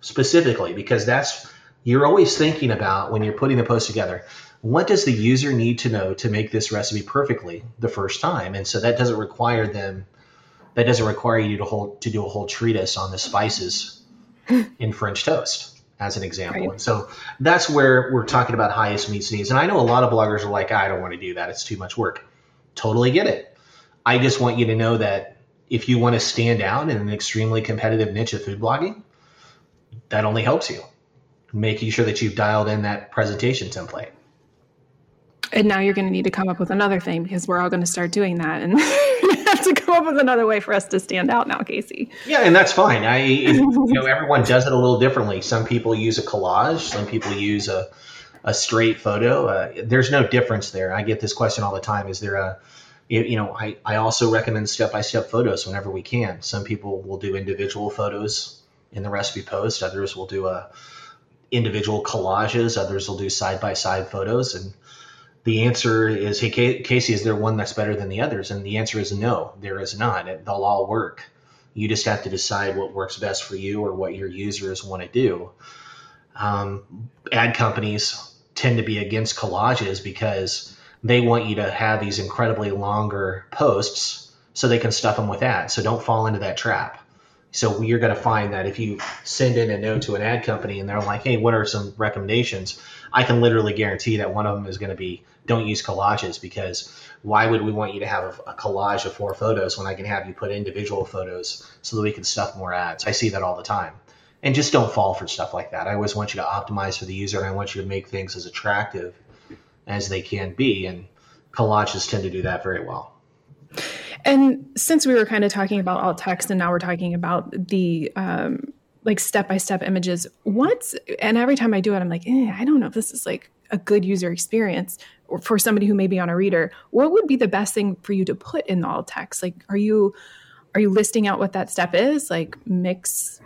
specifically because that's you're always thinking about when you're putting the post together what does the user need to know to make this recipe perfectly the first time and so that doesn't require them that doesn't require you to hold to do a whole treatise on the spices in french toast as an example. Right. and so that's where we're talking about highest meets needs. And i know a lot of bloggers are like ah, i don't want to do that. It's too much work. Totally get it. I just want you to know that if you want to stand out in an extremely competitive niche of food blogging that only helps you. Making sure that you've dialed in that presentation template. And now you're going to need to come up with another thing because we're all going to start doing that. And have to come up with another way for us to stand out now casey. Yeah and that's fine. I you know everyone does it a little differently. Some people use a collage. Some people use a, a straight photo. Uh, there's no difference there. I get this question all the time. Is there a you know i, I also recommend step-by-step photos whenever we can. Some people will do individual photos in the recipe post. Others will do a individual collages. Others will do side-by-side photos. And the answer is, hey, Casey, is there one that's better than the others? And the answer is no, there is not. They'll all work. You just have to decide what works best for you or what your users want to do. Um, ad companies tend to be against collages because they want you to have these incredibly longer posts so they can stuff them with ads. So don't fall into that trap. So you're going to find that if you send in a note to an ad company and they're like, hey, what are some recommendations? I can literally guarantee that one of them is going to be don't use collages because why would we want you to have a, collage of four photos when I can have you put individual photos so that we can stuff more ads? I see that all the time. And just don't fall for stuff like that. I always want you to optimize for the user and I want you to make things as attractive as they can be. And collages tend to do that very well. And since we were kind of talking about alt text and now we're talking about the um, like step by step images, what's, and every time I do it, I'm like, eh, I don't know if this is like a good user experience or for somebody who may be on a reader. What would be the best thing for you to put in the alt text? Like, are you, are you listing out what that step is? Like mix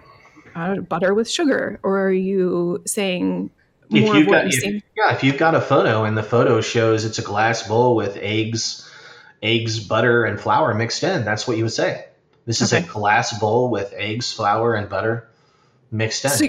uh, butter with sugar, or are you saying if you've got, if, yeah, if you've got a photo and the photo shows it's a glass bowl with eggs, eggs, butter, and flour mixed in. That's what you would say. This is okay. a glass bowl with eggs, flour, and butter mixed in. So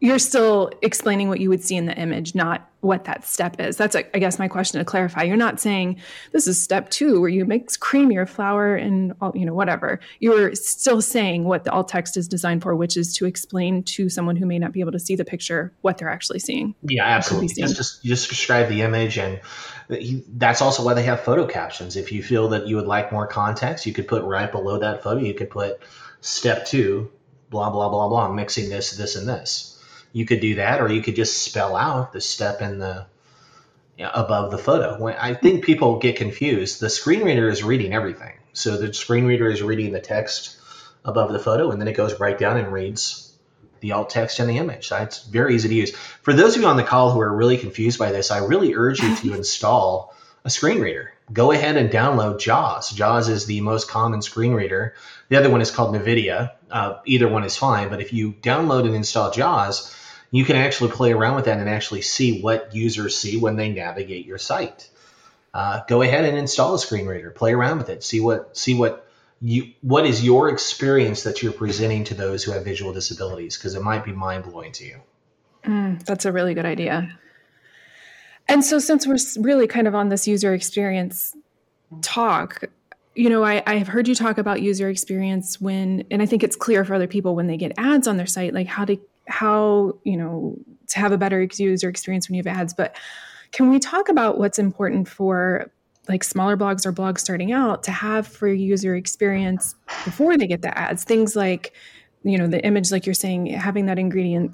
you're still explaining what you would see in the image, not what that step is. That's, I guess, my question to clarify. You're not saying this is step two where you mix creamier flour and all, you know whatever. You're still saying what the alt text is designed for, which is to explain to someone who may not be able to see the picture what they're actually seeing. Yeah, absolutely. Just, just just describe the image, and that's also why they have photo captions. If you feel that you would like more context, you could put right below that photo. You could put step two, blah blah blah blah, mixing this, this, and this you could do that, or you could just spell out the step in the you know, above the photo. When I think people get confused, the screen reader is reading everything. So the screen reader is reading the text above the photo, and then it goes right down and reads the alt text and the image. It's very easy to use. For those of you on the call who are really confused by this, I really urge you to install a screen reader. Go ahead and download JAWS. JAWS is the most common screen reader. The other one is called NVDA. Uh, either one is fine, but if you download and install JAWS, you can actually play around with that and actually see what users see when they navigate your site. Uh, go ahead and install a screen reader, play around with it, see what see what you what is your experience that you're presenting to those who have visual disabilities because it might be mind blowing to you. Mm, that's a really good idea. And so, since we're really kind of on this user experience talk, you know, I, I have heard you talk about user experience when, and I think it's clear for other people when they get ads on their site, like how to how you know to have a better user experience when you have ads but can we talk about what's important for like smaller blogs or blogs starting out to have for user experience before they get the ads things like you know the image like you're saying having that ingredient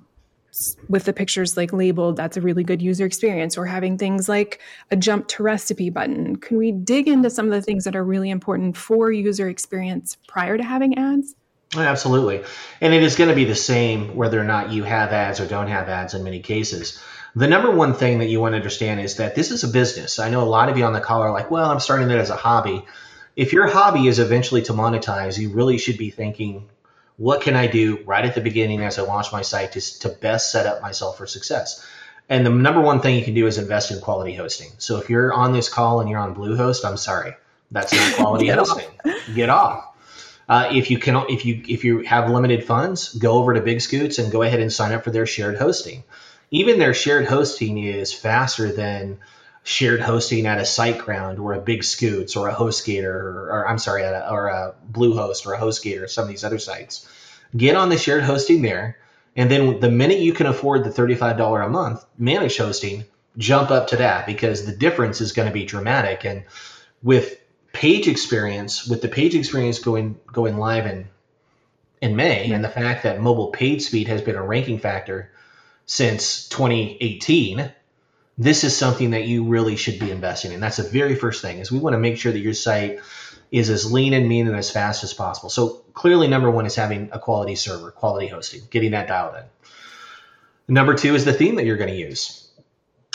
with the pictures like labeled that's a really good user experience or having things like a jump to recipe button can we dig into some of the things that are really important for user experience prior to having ads oh, Absolutely. And it is going to be the same whether or not you have ads or don't have ads in many cases. The number one thing that you want to understand is that this is a business. I know a lot of you on the call are like, well, I'm starting that as a hobby. If your hobby is eventually to monetize, you really should be thinking, what can I do right at the beginning as I launch my site to, to best set up myself for success? And the number one thing you can do is invest in quality hosting. So if you're on this call and you're on Bluehost, I'm sorry, that's not quality Get hosting. Off. Get off. Uh, if you can, if you if you have limited funds, go over to Big Scoots and go ahead and sign up for their shared hosting. Even their shared hosting is faster than shared hosting at a SiteGround or a Big Scoots or a HostGator or, or I'm sorry, a, or a Bluehost or a HostGator or some of these other sites. Get on the shared hosting there, and then the minute you can afford the $35 a month managed hosting, jump up to that because the difference is going to be dramatic. And with page experience, with the page experience going going live in in May, and the fact that mobile page speed has been a ranking factor since 2018, this is something that you really should be investing in. That's the very first thing is we want to make sure that your site is as lean and mean and as fast as possible. So clearly, number one is having a quality server, quality hosting, getting that dialed in. Number two is the theme that you're going to use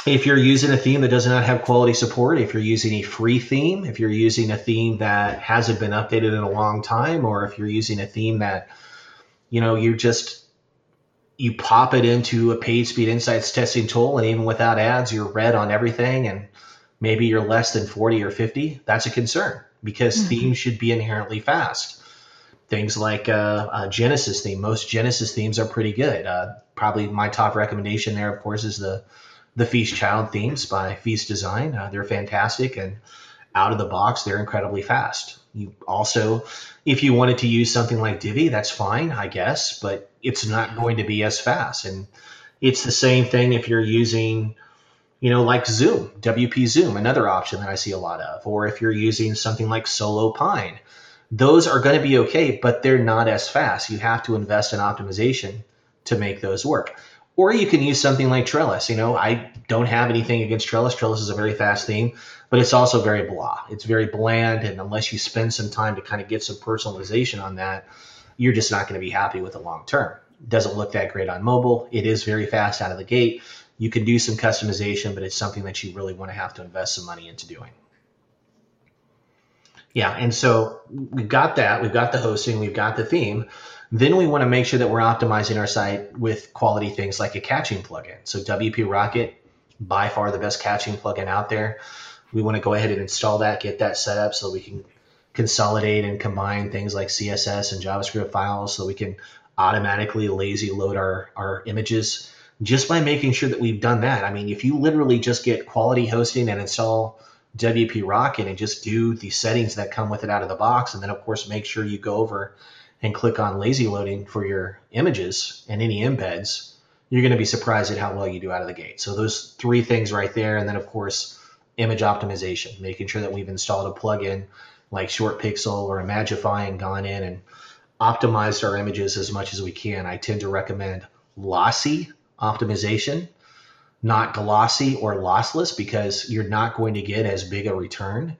if you're using a theme that does not have quality support, if you're using a free theme, if you're using a theme that hasn't been updated in a long time, or if you're using a theme that, you know, you're just you pop it into a page speed insights testing tool, and even without ads, you're red on everything, and maybe you're less than 40 or 50, that's a concern because mm-hmm. themes should be inherently fast. Things like uh, a Genesis theme, most Genesis themes are pretty good. Uh, probably my top recommendation there, of course, is the the Feast Child themes by Feast Design. Uh, they're fantastic and out of the box, they're incredibly fast. You also, if you wanted to use something like Divi, that's fine, I guess, but it's not going to be as fast. And it's the same thing if you're using, you know, like Zoom, WP Zoom, another option that I see a lot of, or if you're using something like Solo Pine. Those are going to be okay, but they're not as fast. You have to invest in optimization to make those work. Or you can use something like Trellis. You know, I don't have anything against Trellis. Trellis is a very fast theme, but it's also very blah. It's very bland, and unless you spend some time to kind of get some personalization on that, you're just not going to be happy with it long term. Doesn't look that great on mobile. It is very fast out of the gate. You can do some customization, but it's something that you really want to have to invest some money into doing. Yeah, and so we've got that. We've got the hosting. We've got the theme. Then we want to make sure that we're optimizing our site with quality things like a caching plugin. So WP Rocket, by far the best caching plugin out there. We want to go ahead and install that, get that set up so we can consolidate and combine things like CSS and JavaScript files so we can automatically lazy load our, our images just by making sure that we've done that. I mean, if you literally just get quality hosting and install WP Rocket and just do the settings that come with it out of the box, and then of course make sure you go over and click on lazy loading for your images and any embeds, you're going to be surprised at how well you do out of the gate. So those three things right there, and then of course image optimization, making sure that we've installed a plugin like Short Pixel or Imagify and gone in and optimized our images as much as we can. I tend to recommend lossy optimization, not glossy or lossless, because you're not going to get as big a return.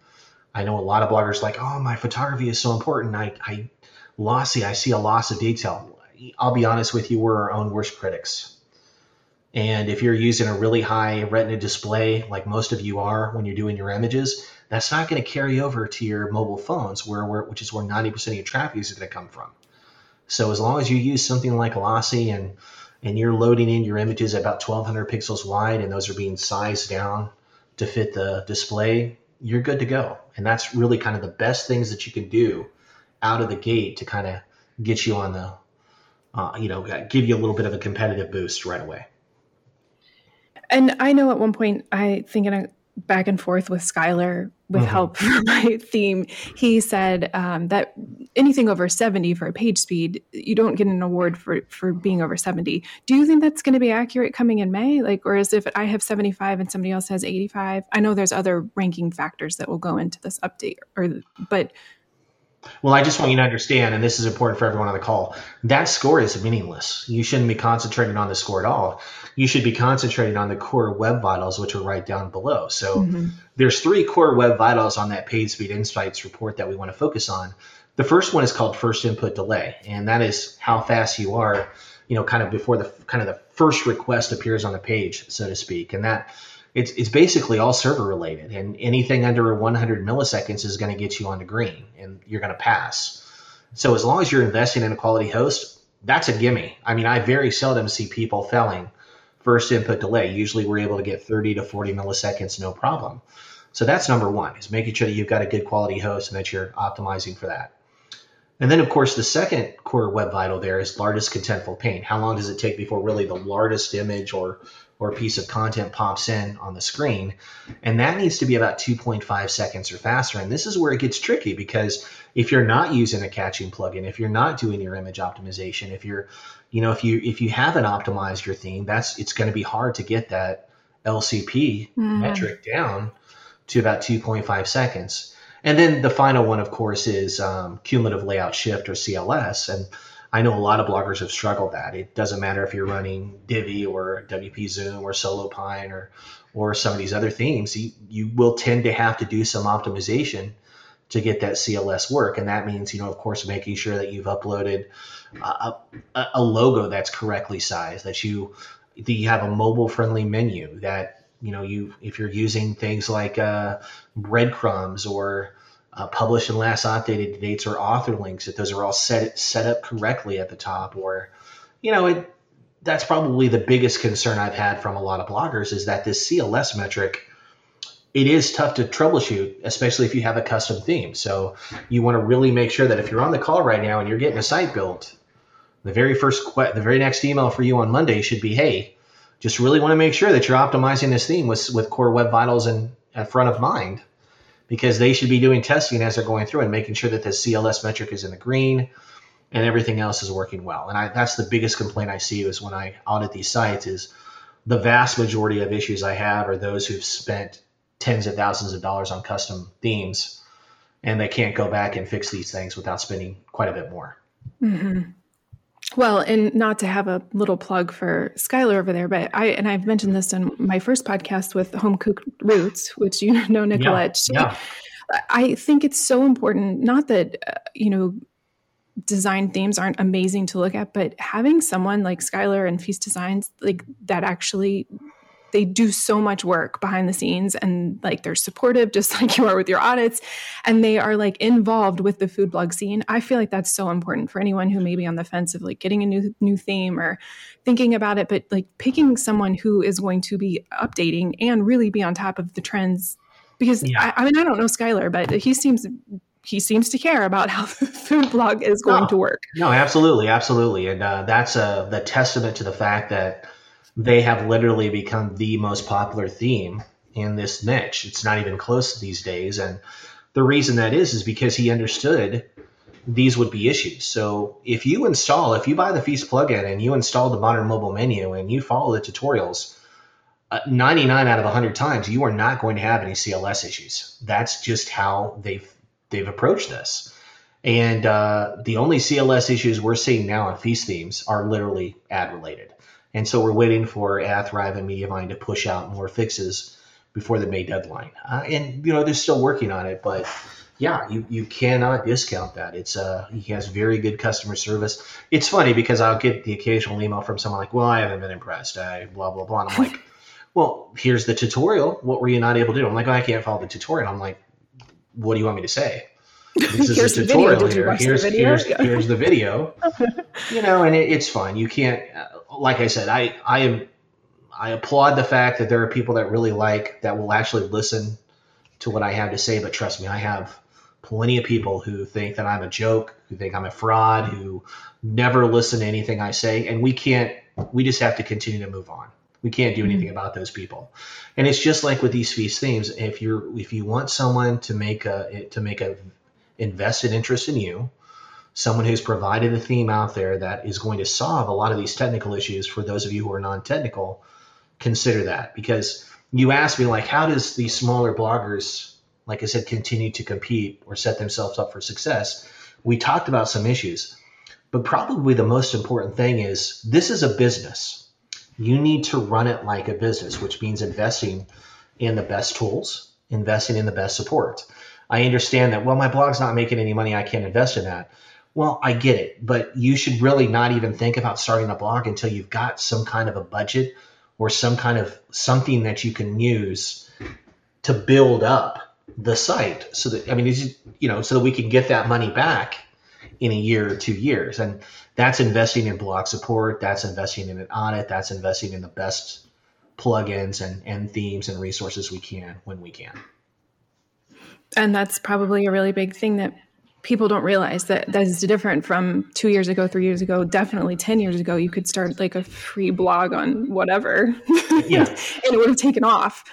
I know a lot of bloggers like, oh, my photography is so important. I, I lossy. I see a loss of detail. I'll be honest with you, we're our own worst critics. And if you're using a really high retina display, like most of you are when you're doing your images, that's not going to carry over to your mobile phones, where, where which is where 90% of your traffic is going to come from. So as long as you use something like Lossy and and you're loading in your images at about 1200 pixels wide, and those are being sized down to fit the display, you're good to go. And that's really kind of the best things that you can do out of the gate to kind of get you on the, uh, you know, give you a little bit of a competitive boost right away. And I know at one point, I think in a back and forth with Skylar with mm-hmm. help for my theme, he said um, that anything over 70 for a page speed, you don't get an award for, for being over 70. Do you think that's going to be accurate coming in May? Like, or as if I have 75 and somebody else has 85? I know there's other ranking factors that will go into this update, or but well, I just want you to understand, and this is important for everyone on the call, that score is meaningless. You shouldn't be concentrating on the score at all. You should be concentrating on the core web vitals, which are right down below. So mm-hmm. there's three core web vitals on that page speed insights report that we want to focus on. The first one is called first input delay, and that is how fast you are you know, kind of before the kind of the first request appears on the page, so to speak. And that it's, it's basically all server related and anything under 100 milliseconds is going to get you on the green and you're going to pass. So as long as you're investing in a quality host, that's a gimme. I mean, I very seldom see people failing first input delay. Usually we're able to get 30 to 40 milliseconds, no problem. So that's number one is making sure that you've got a good quality host and that you're optimizing for that. And then, of course, the second core web vital there is largest contentful paint. How long does it take before really the largest image or or a piece of content pops in on the screen? And that needs to be about 2.5 seconds or faster. And this is where it gets tricky because if you're not using a caching plugin, if you're not doing your image optimization, if you're, you know, if you if you haven't optimized your theme, that's it's going to be hard to get that LCP mm. metric down to about 2.5 seconds. And then the final one, of course, is um, cumulative layout shift or CLS. And I know a lot of bloggers have struggled that. It doesn't matter if you're running Divi or WP Zoom or SoloPine or or some of these other themes. You, you will tend to have to do some optimization to get that CLS work, and that means you know, of course, making sure that you've uploaded a, a, a logo that's correctly sized, that you that you have a mobile friendly menu that you know you if you're using things like uh, breadcrumbs or uh, published and last updated dates or author links that those are all set set up correctly at the top or you know it that's probably the biggest concern I've had from a lot of bloggers is that this CLS metric it is tough to troubleshoot especially if you have a custom theme. So you want to really make sure that if you're on the call right now and you're getting a site built the very first the very next email for you on Monday should be hey just really want to make sure that you're optimizing this theme with, with core web vitals and at front of mind because they should be doing testing as they're going through and making sure that the CLS metric is in the green and everything else is working well. And I, that's the biggest complaint I see is when I audit these sites is the vast majority of issues I have are those who've spent tens of thousands of dollars on custom themes and they can't go back and fix these things without spending quite a bit more. Mm-hmm. Well, and not to have a little plug for Skylar over there, but I and I've mentioned this in my first podcast with Home Cook Roots, which you know Nicolette. Yeah, yeah. I think it's so important. Not that uh, you know design themes aren't amazing to look at, but having someone like Skylar and Feast Designs like that actually they do so much work behind the scenes and like they're supportive just like you are with your audits and they are like involved with the food blog scene. I feel like that's so important for anyone who may be on the fence of like getting a new new theme or thinking about it but like picking someone who is going to be updating and really be on top of the trends because yeah. I, I, mean i don't know skylar but he seems he seems to care about how the food blog is going to work. No absolutely absolutely and uh, that's uh, the testament to the fact that they have literally become the most popular theme in this niche. It's not even close these days. And the reason that is, is because he understood these would be issues. So if you install, if you buy the Feast plugin and you install the modern mobile menu and you follow the tutorials, uh, 99 out of 100 times you are not going to have any CLS issues. That's just how they've they've approached this. And uh, the only CLS issues we're seeing now on Feast themes are literally ad related. And so we're waiting for AdThrive and Mediavine to push out more fixes before the May deadline. Uh, and you know they're still working on it, but yeah, you, you cannot discount that. It's uh he has very good customer service. It's funny because I'll get the occasional email from someone like, "Well, I haven't been impressed." I blah blah blah. And I'm like, "Well, here's the tutorial. What were you not able to do?" I'm like, oh, "I can't follow the tutorial." I'm like, "What do you want me to say?" This is a tutorial here. Here's here's, here's the video. you know, and it, it's fine. You can't. Like I said, I I am I applaud the fact that there are people that really like that will actually listen to what I have to say. But trust me, I have plenty of people who think that I'm a joke, who think I'm a fraud, who never listen to anything I say, and we can't. We just have to continue to move on. We can't do anything mm-hmm. about those people. And it's just like with these feast themes. If you're if you want someone to make a to make a invested interest in you, someone who's provided a theme out there that is going to solve a lot of these technical issues for those of you who are non-technical consider that. Because you asked me like how does these smaller bloggers like i said continue to compete or set themselves up for success? We talked about some issues but probably the most important thing is this is a business. You need to run it like a business which means investing in the best tools investing in the best support. I understand that well my blog's not making any money i can't invest in that Well, I get it, but you should really not even think about starting a blog until you've got some kind of a budget or some kind of something that you can use to build up the site so that I mean, you know, so that we can get that money back in a year or two years. And that's investing in blog support, that's investing in an audit, that's investing in the best plugins and, and themes and resources we can when we can. And that's probably a really big thing that people don't realize that that is different from two years ago, three years ago, definitely 10 years ago. You could start like a free blog on whatever yeah. and it would have taken off.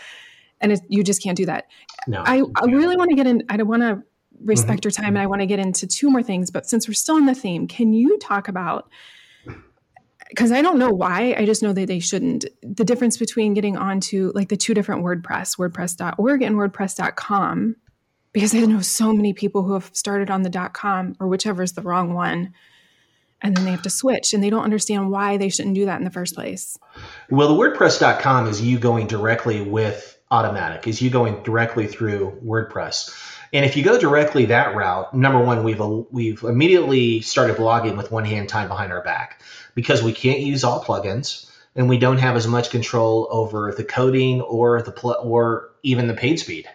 And it, you just can't do that. No, I, I really want to get in, I don't want to respect mm-hmm. your time and I want to get into two more things. But since we're still on the theme, can you talk about because I don't know why. I just know that they shouldn't. The difference between getting onto like the two different WordPress, WordPress.org and WordPress.com, because I know so many people who have started on the dot .com or whichever is the wrong one, and then they have to switch, and they don't understand why they shouldn't do that in the first place. Well, the WordPress.com is you going directly with Automattic, is you going directly through WordPress. And if you go directly that route, number one, we've we've immediately started blogging with one hand tied behind our back because we can't use all plugins and we don't have as much control over the coding or the pl- or even the page speed.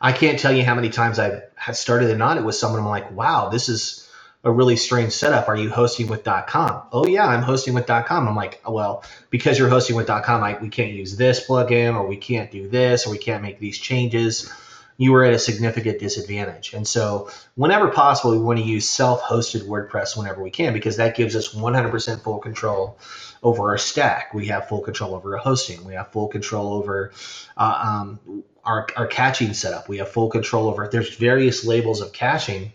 I can't tell you how many times I've started an audit with someone. I'm like, wow, this is a really strange setup. Are you hosting with .com? Oh yeah, I'm hosting with .com. I'm like, well, because you're hosting with .com, I, we can't use this plugin, or we can't do this, or we can't make these changes you are at a significant disadvantage. And so, whenever possible, we want to use self hosted WordPress whenever we can because that gives us 100% full control over our stack. We have full control over our hosting. We have full control over uh, um, our, our caching setup. We have full control over, it. there's various labels of caching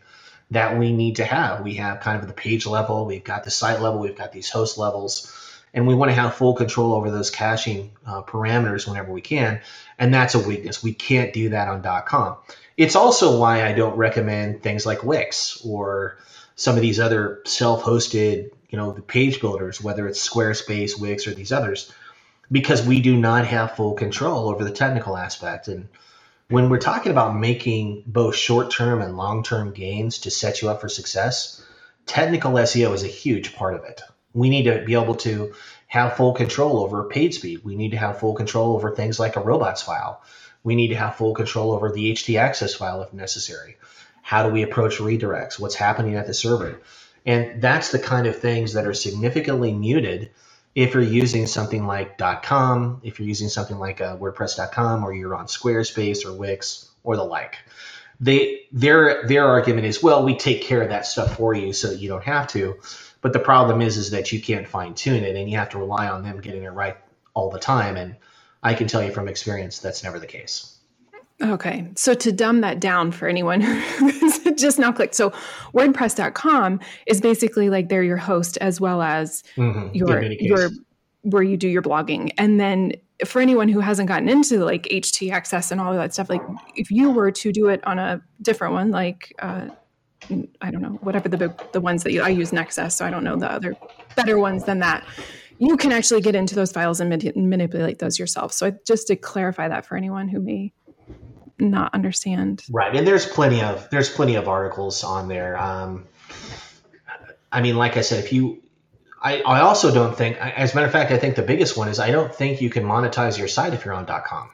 that we need to have. We have kind of the page level, we've got the site level, we've got these host levels and we want to have full control over those caching uh, parameters whenever we can. And that's a weakness. We can't do that on .com. It's also why I don't recommend things like Wix or some of these other self-hosted, you know, the page builders, whether it's Squarespace, Wix, or these others, because we do not have full control over the technical aspect. And when we're talking about making both short-term and long-term gains to set you up for success, technical SEO is a huge part of it we need to be able to have full control over page speed. We need to have full control over things like a robots file. We need to have full control over the htaccess file if necessary. How do we approach redirects? What's happening at the server? And that's the kind of things that are significantly muted if you're using something like .com, if you're using something like uh, WordPress.com, or you're on Squarespace or Wix or the like. They their their argument is, well, we take care of that stuff for you so that you don't have to. But the problem is, is that you can't fine tune it, and you have to rely on them getting it right all the time. And I can tell you from experience, that's never the case. Okay. So to dumb that down for anyone who's just now clicked. So WordPress.com is basically like they're your host as well as mm-hmm. your your where you do your blogging. And then for anyone who hasn't gotten into like htaccess and all of that stuff, like if you were to do it on a different one, like uh, I don't know, whatever the big, the ones that you, I use Nexcess, so I don't know the other better ones than that. You can actually get into those files and manipulate those yourself. So just to clarify that for anyone who may not understand. Right, and there's plenty of there's plenty of articles on there. Um, I mean, like I said, if you, I, I also don't think, as a matter of fact, I think the biggest one is I don't think you can monetize your site if you're on .com.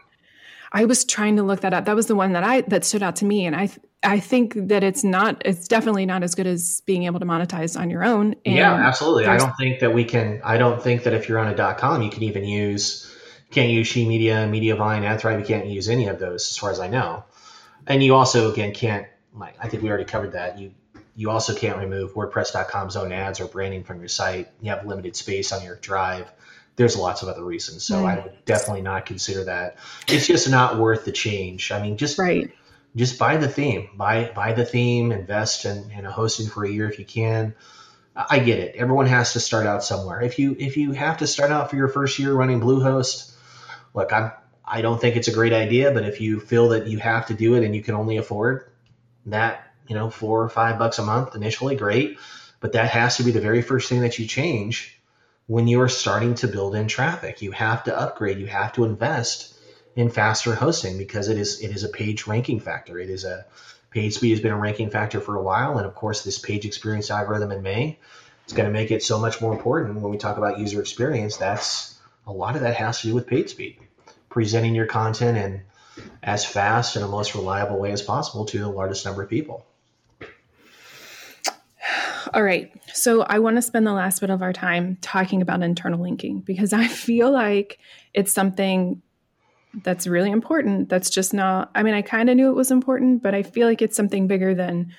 I was trying to look that up. That was the one that I that stood out to me, and I I think that it's not it's definitely not as good as being able to monetize on your own. yeah, absolutely. I don't think that we can. I don't think that if you're on a dot com, you can even use can't use She Media, Mediavine, AdThrive. You can't use any of those, as far as I know. And you also again can't. Like I think we already covered that. You you also can't remove WordPress.com's own ads or branding from your site. You have limited space on your drive there's lots of other reasons. So right. I would definitely not consider that. It's just not worth the change. I mean, just right. just buy the theme, buy buy the theme, invest in, in a hosting for a year if you can. I get it. Everyone has to start out somewhere. If you if you have to start out for your first year running Bluehost, look, I'm I don't think it's a great idea, but if you feel that you have to do it and you can only afford that, you know, four or five bucks a month initially, great. But that has to be the very first thing that you change when you are starting to build in traffic. You have to upgrade, you have to invest in faster hosting because it is it is a page ranking factor. It is a Page speed has been a ranking factor for a while, and of course, this page experience algorithm in May is going to make it so much more important when we talk about user experience. That's a lot of that has to do with page speed, presenting your content in as fast and the most reliable way as possible to the largest number of people. All right. So I want to spend the last bit of our time talking about internal linking because I feel like it's something that's really important. That's just not, I mean, I kind of knew it was important, but I feel like it's something bigger than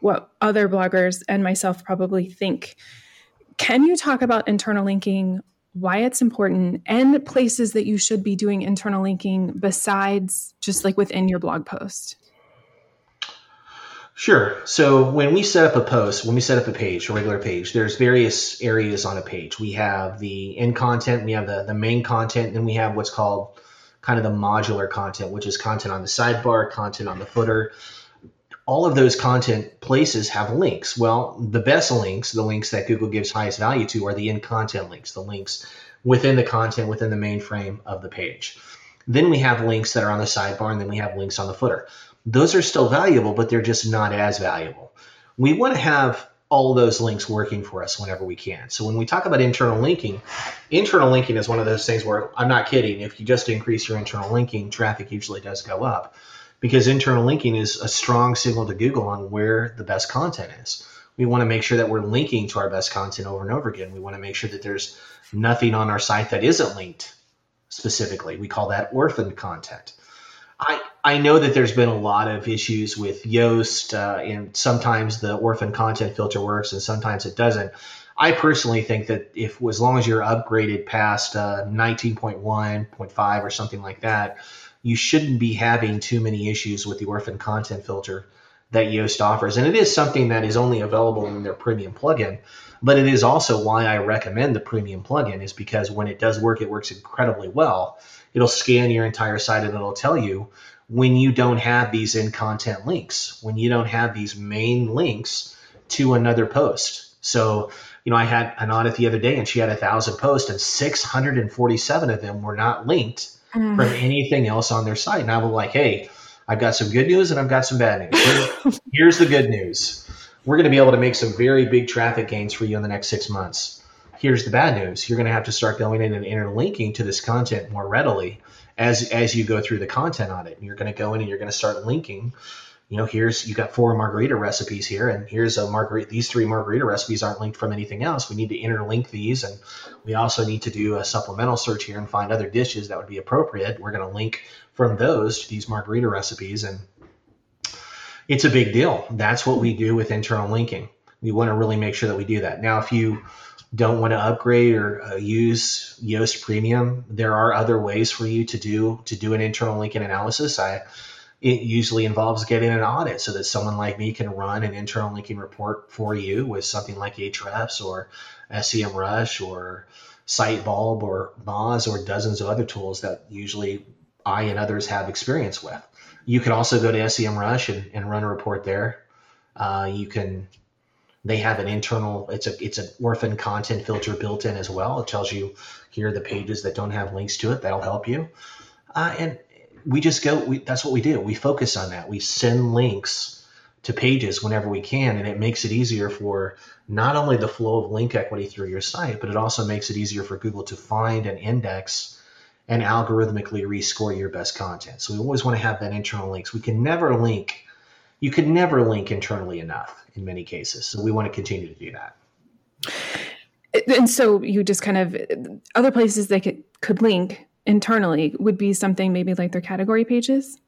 what other bloggers and myself probably think. Can you talk about internal linking, why it's important, and places that you should be doing internal linking besides just like within your blog post? Sure. So when we set up a post, when we set up a page, a regular page, there's various areas on a page. We have the end content, we have the, the main content, then we have what's called kind of the modular content, which is content on the sidebar, content on the footer. All of those content places have links. Well, the best links, the links that Google gives highest value to, are the in content links, the links within the content, within the main frame of the page. Then we have links that are on the sidebar, and then we have links on the footer. Those are still valuable, but they're just not as valuable. We want to have all those links working for us whenever we can. So when we talk about internal linking, internal linking is one of those things where I'm not kidding. If you just increase your internal linking, traffic usually does go up because internal linking is a strong signal to Google on where the best content is. We want to make sure that we're linking to our best content over and over again. We want to make sure that there's nothing on our site that isn't linked specifically. We call that orphan content. I, I know that there's been a lot of issues with Yoast, uh, and sometimes the orphan content filter works and sometimes it doesn't. I personally think that if as long as you're upgraded past uh, 19.1.5 or something like that, you shouldn't be having too many issues with the orphan content filter that Yoast offers. And it is something that is only available in their premium plugin, but it is also why I recommend the premium plugin is because when it does work, it works incredibly well it'll scan your entire site and it'll tell you when you don't have these in content links, when you don't have these main links to another post. So, you know, I had an audit the other day and she had a thousand posts and 647 of them were not linked mm. from anything else on their site. And I was like, hey, I've got some good news and I've got some bad news. Here's, the good news. We're going to be able to make some very big traffic gains for you in the next six months here's the bad news you're going to have to start going in and interlinking to this content more readily as as you go through the content on it and you're going to go in and you're going to start linking you know here's you got four margarita recipes here and here's a margarita these three margarita recipes aren't linked from anything else. We need to interlink these and we also need to do a supplemental search here and find other dishes that would be appropriate. We're going to link from those to these margarita recipes and it's a big deal. That's what we do with internal linking. We want to really make sure that we do that. Now if you don't want to upgrade or uh, use Yoast Premium, there are other ways for you to do to do an internal linking analysis. I it usually involves getting an audit so that someone like me can run an internal linking report for you with something like Ahrefs or SEMrush or Sitebulb or Moz or dozens of other tools that usually I and others have experience with. You can also go to SEMrush and, and run a report there. Uh, you can they have an internal it's a it's an orphan content filter built in as well it tells you here are the pages that don't have links to it that'll help you uh, and we just go we, that's what we do we focus on that we send links to pages whenever we can and it makes it easier for not only the flow of link equity through your site but it also makes it easier for google to find and index and algorithmically rescore your best content so we always want to have that internal links we can never link you can never link internally enough in many cases. So we want to continue to do that. And so you just kind of other places they could, could link internally would be something maybe like their category pages.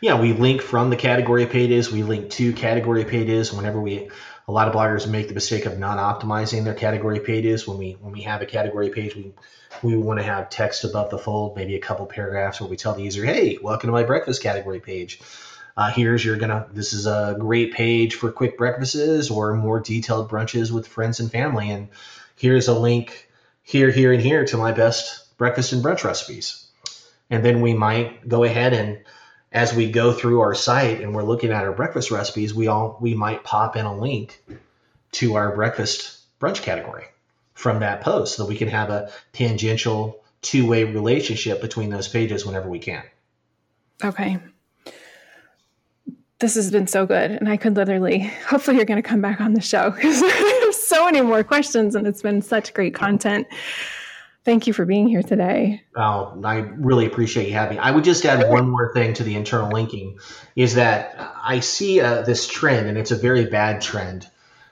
Yeah, we link from the category pages. We link to category pages whenever we. A lot of bloggers make the mistake of not optimizing their category pages. When we when we have a category page, we we want to have text above the fold, maybe a couple paragraphs where we tell the user, "Hey, welcome to my breakfast category page." Uh, here's you're gonna this is a great page for quick breakfasts or more detailed brunches with friends and family and here's a link here here and here to my best breakfast and brunch recipes and then we might go ahead and as we go through our site and we're looking at our breakfast recipes we all we might pop in a link to our breakfast brunch category from that post so that we can have a tangential two-way relationship between those pages whenever we can okay this has been so good. And I could literally, hopefully, you're going to come back on the show because so many more questions and it's been such great content. Thank you for being here today. Oh, I really appreciate you having me. I would just add one more thing to the internal linking is that I see uh, this trend, and it's a very bad trend,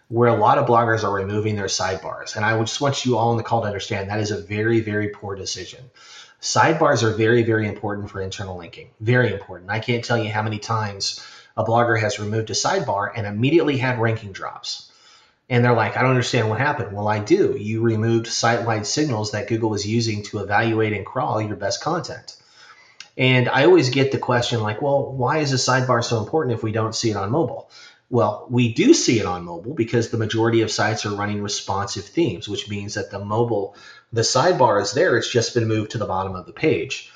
where a lot of bloggers are removing their sidebars. And I just want you all on the call to understand that is a very, very poor decision. Sidebars are very, very important for internal linking. Very important. I can't tell you how many times a blogger has removed a sidebar and immediately had ranking drops. And they're like, I don't understand what happened. Well, I do. You removed site wide signals that Google was using to evaluate and crawl your best content. And I always get the question like, well, why is a sidebar so important if we don't see it on mobile? Well, we do see it on mobile because the majority of sites are running responsive themes, which means that the mobile, the sidebar is there. It's just been moved to the bottom of the page.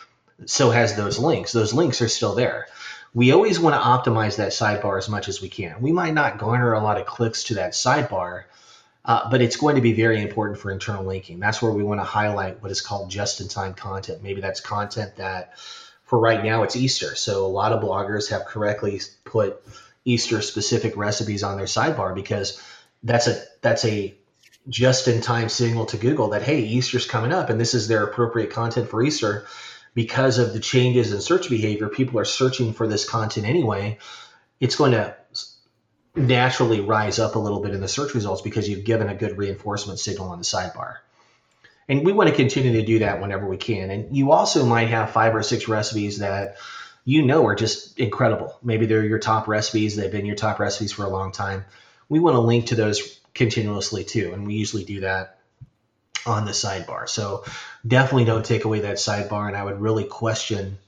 So has those links. Those links are still there we always want to optimize that sidebar as much as we can. We might not garner a lot of clicks to that sidebar, uh, but it's going to be very important for internal linking. That's where we want to highlight what is called just in time content. Maybe that's content that, for right now, it's Easter. So a lot of bloggers have correctly put Easter specific recipes on their sidebar because that's a that's a just in time signal to Google that hey Easter's coming up and this is their appropriate content for Easter because of the changes in search behavior, people are searching for this content anyway. It's going to naturally rise up a little bit in the search results because you've given a good reinforcement signal on the sidebar. And we want to continue to do that whenever we can. And you also might have five or six recipes that you know are just incredible. Maybe they're your top recipes, they've been your top recipes for a long time. We want to link to those continuously too. And we usually do that on the sidebar. So definitely don't take away that sidebar. And I would really question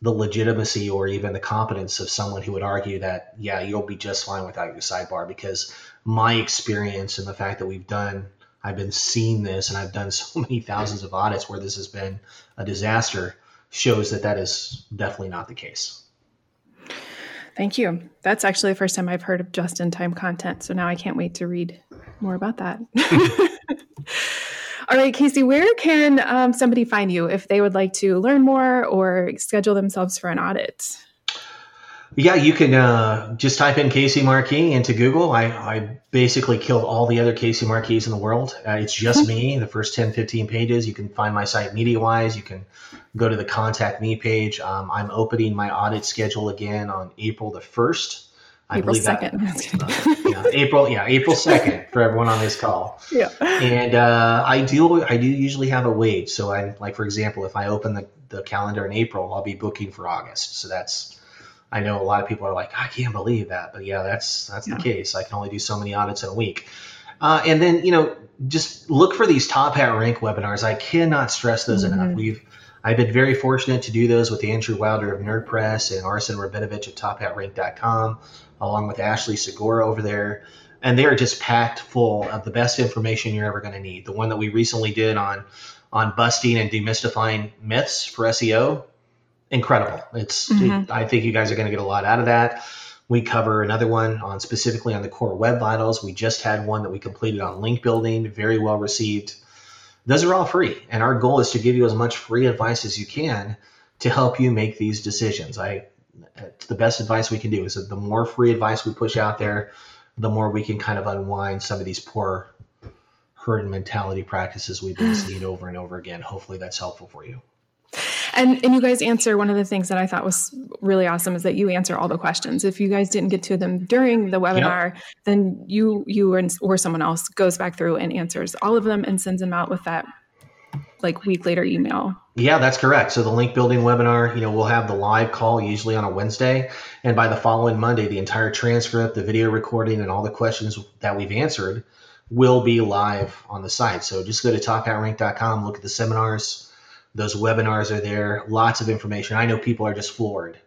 the legitimacy or even the competence of someone who would argue that, yeah, you'll be just fine without your sidebar because my experience and the fact that we've done, I've been seeing this and I've done so many thousands of audits where this has been a disaster shows that that is definitely not the case. Thank you. That's actually the first time I've heard of just in time content. So now I can't wait to read more about that. All right, Casey, where can um, somebody find you if they would like to learn more or schedule themselves for an audit? Yeah, you can uh, just type in Casey Markee into Google. I, I, basically killed all the other Casey Markee in the world. Uh, it's just me, the first 10, 15 pages. You can find my site Media Wyse. You can go to the Contact Me page. Um, I'm opening my audit schedule again on April the 1st. I April second. Uh, yeah, April, yeah, April second for everyone on this call. Yeah. And uh, I do, I do usually have a wait. So I'm like for example, if I open the, the calendar in April, I'll be booking for August. So that's, I know a lot of people are like, I can't believe that, but yeah, that's that's yeah. the case. I can only do so many audits in a week. Uh, and then you know, just look for these top hat rank webinars. I cannot stress those mm-hmm. enough. We've I've been very fortunate to do those with Andrew Wilder of NerdPress and Arsen Rabinovich at TopHatRank.com along with Ashley Segura over there. And they are just packed full of the best information you're ever going to need. The one that we recently did on on busting and demystifying myths for SEO, incredible. It's mm-hmm. it, I think you guys are going to get a lot out of that. We cover another one on specifically on the core web vitals. We just had one that we completed on link building, very well received. Those are all free, and our goal is to give you as much free advice as you can to help you make these decisions. I the best advice we can do is that the more free advice we push out there, the more we can kind of unwind some of these poor herd mentality practices we've been seeing over and over again. Hopefully that's helpful for you. And and you guys answer one of the things that I thought was really awesome is that you answer all the questions. If you guys didn't get to them during the webinar, yep. then you you or, or someone else goes back through and answers all of them and sends them out with that like week later email. Yeah, that's correct. So the link building webinar, you know, we'll have the live call usually on a Wednesday, and by the following Monday, the entire transcript, the video recording, and all the questions that we've answered will be live on the site. So just go to tophatrank.com, look at the seminars. Those webinars are there. Lots of information. I know people are just floored.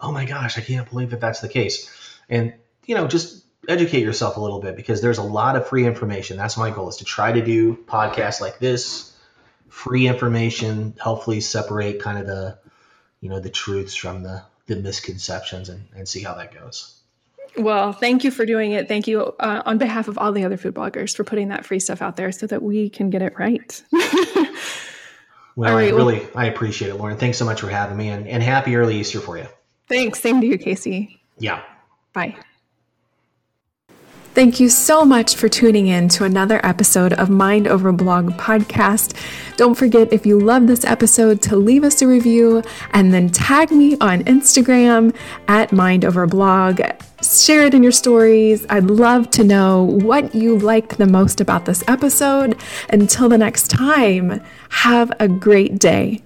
Oh my gosh, I can't believe that that's the case. And you know, just educate yourself a little bit because there's a lot of free information. That's my goal is to try to do podcasts like this free information, hopefully separate kind of the, you know, the truths from the, the misconceptions and, and see how that goes. Well, thank you for doing it. Thank you uh, on behalf of all the other food bloggers for putting that free stuff out there so that we can get it right. well, right, I really, well, I appreciate it, Lauren. Thanks so much for having me and, and happy early Easter for you. Thanks. Same to you, Casey. Yeah. Bye. Thank you so much for tuning in to another episode of Mind Over Blog podcast. Don't forget, if you love this episode, to leave us a review and then tag me on Instagram at Mind Over Blog. Share it in your stories. I'd love to know what you liked the most about this episode. Until the next time, have a great day.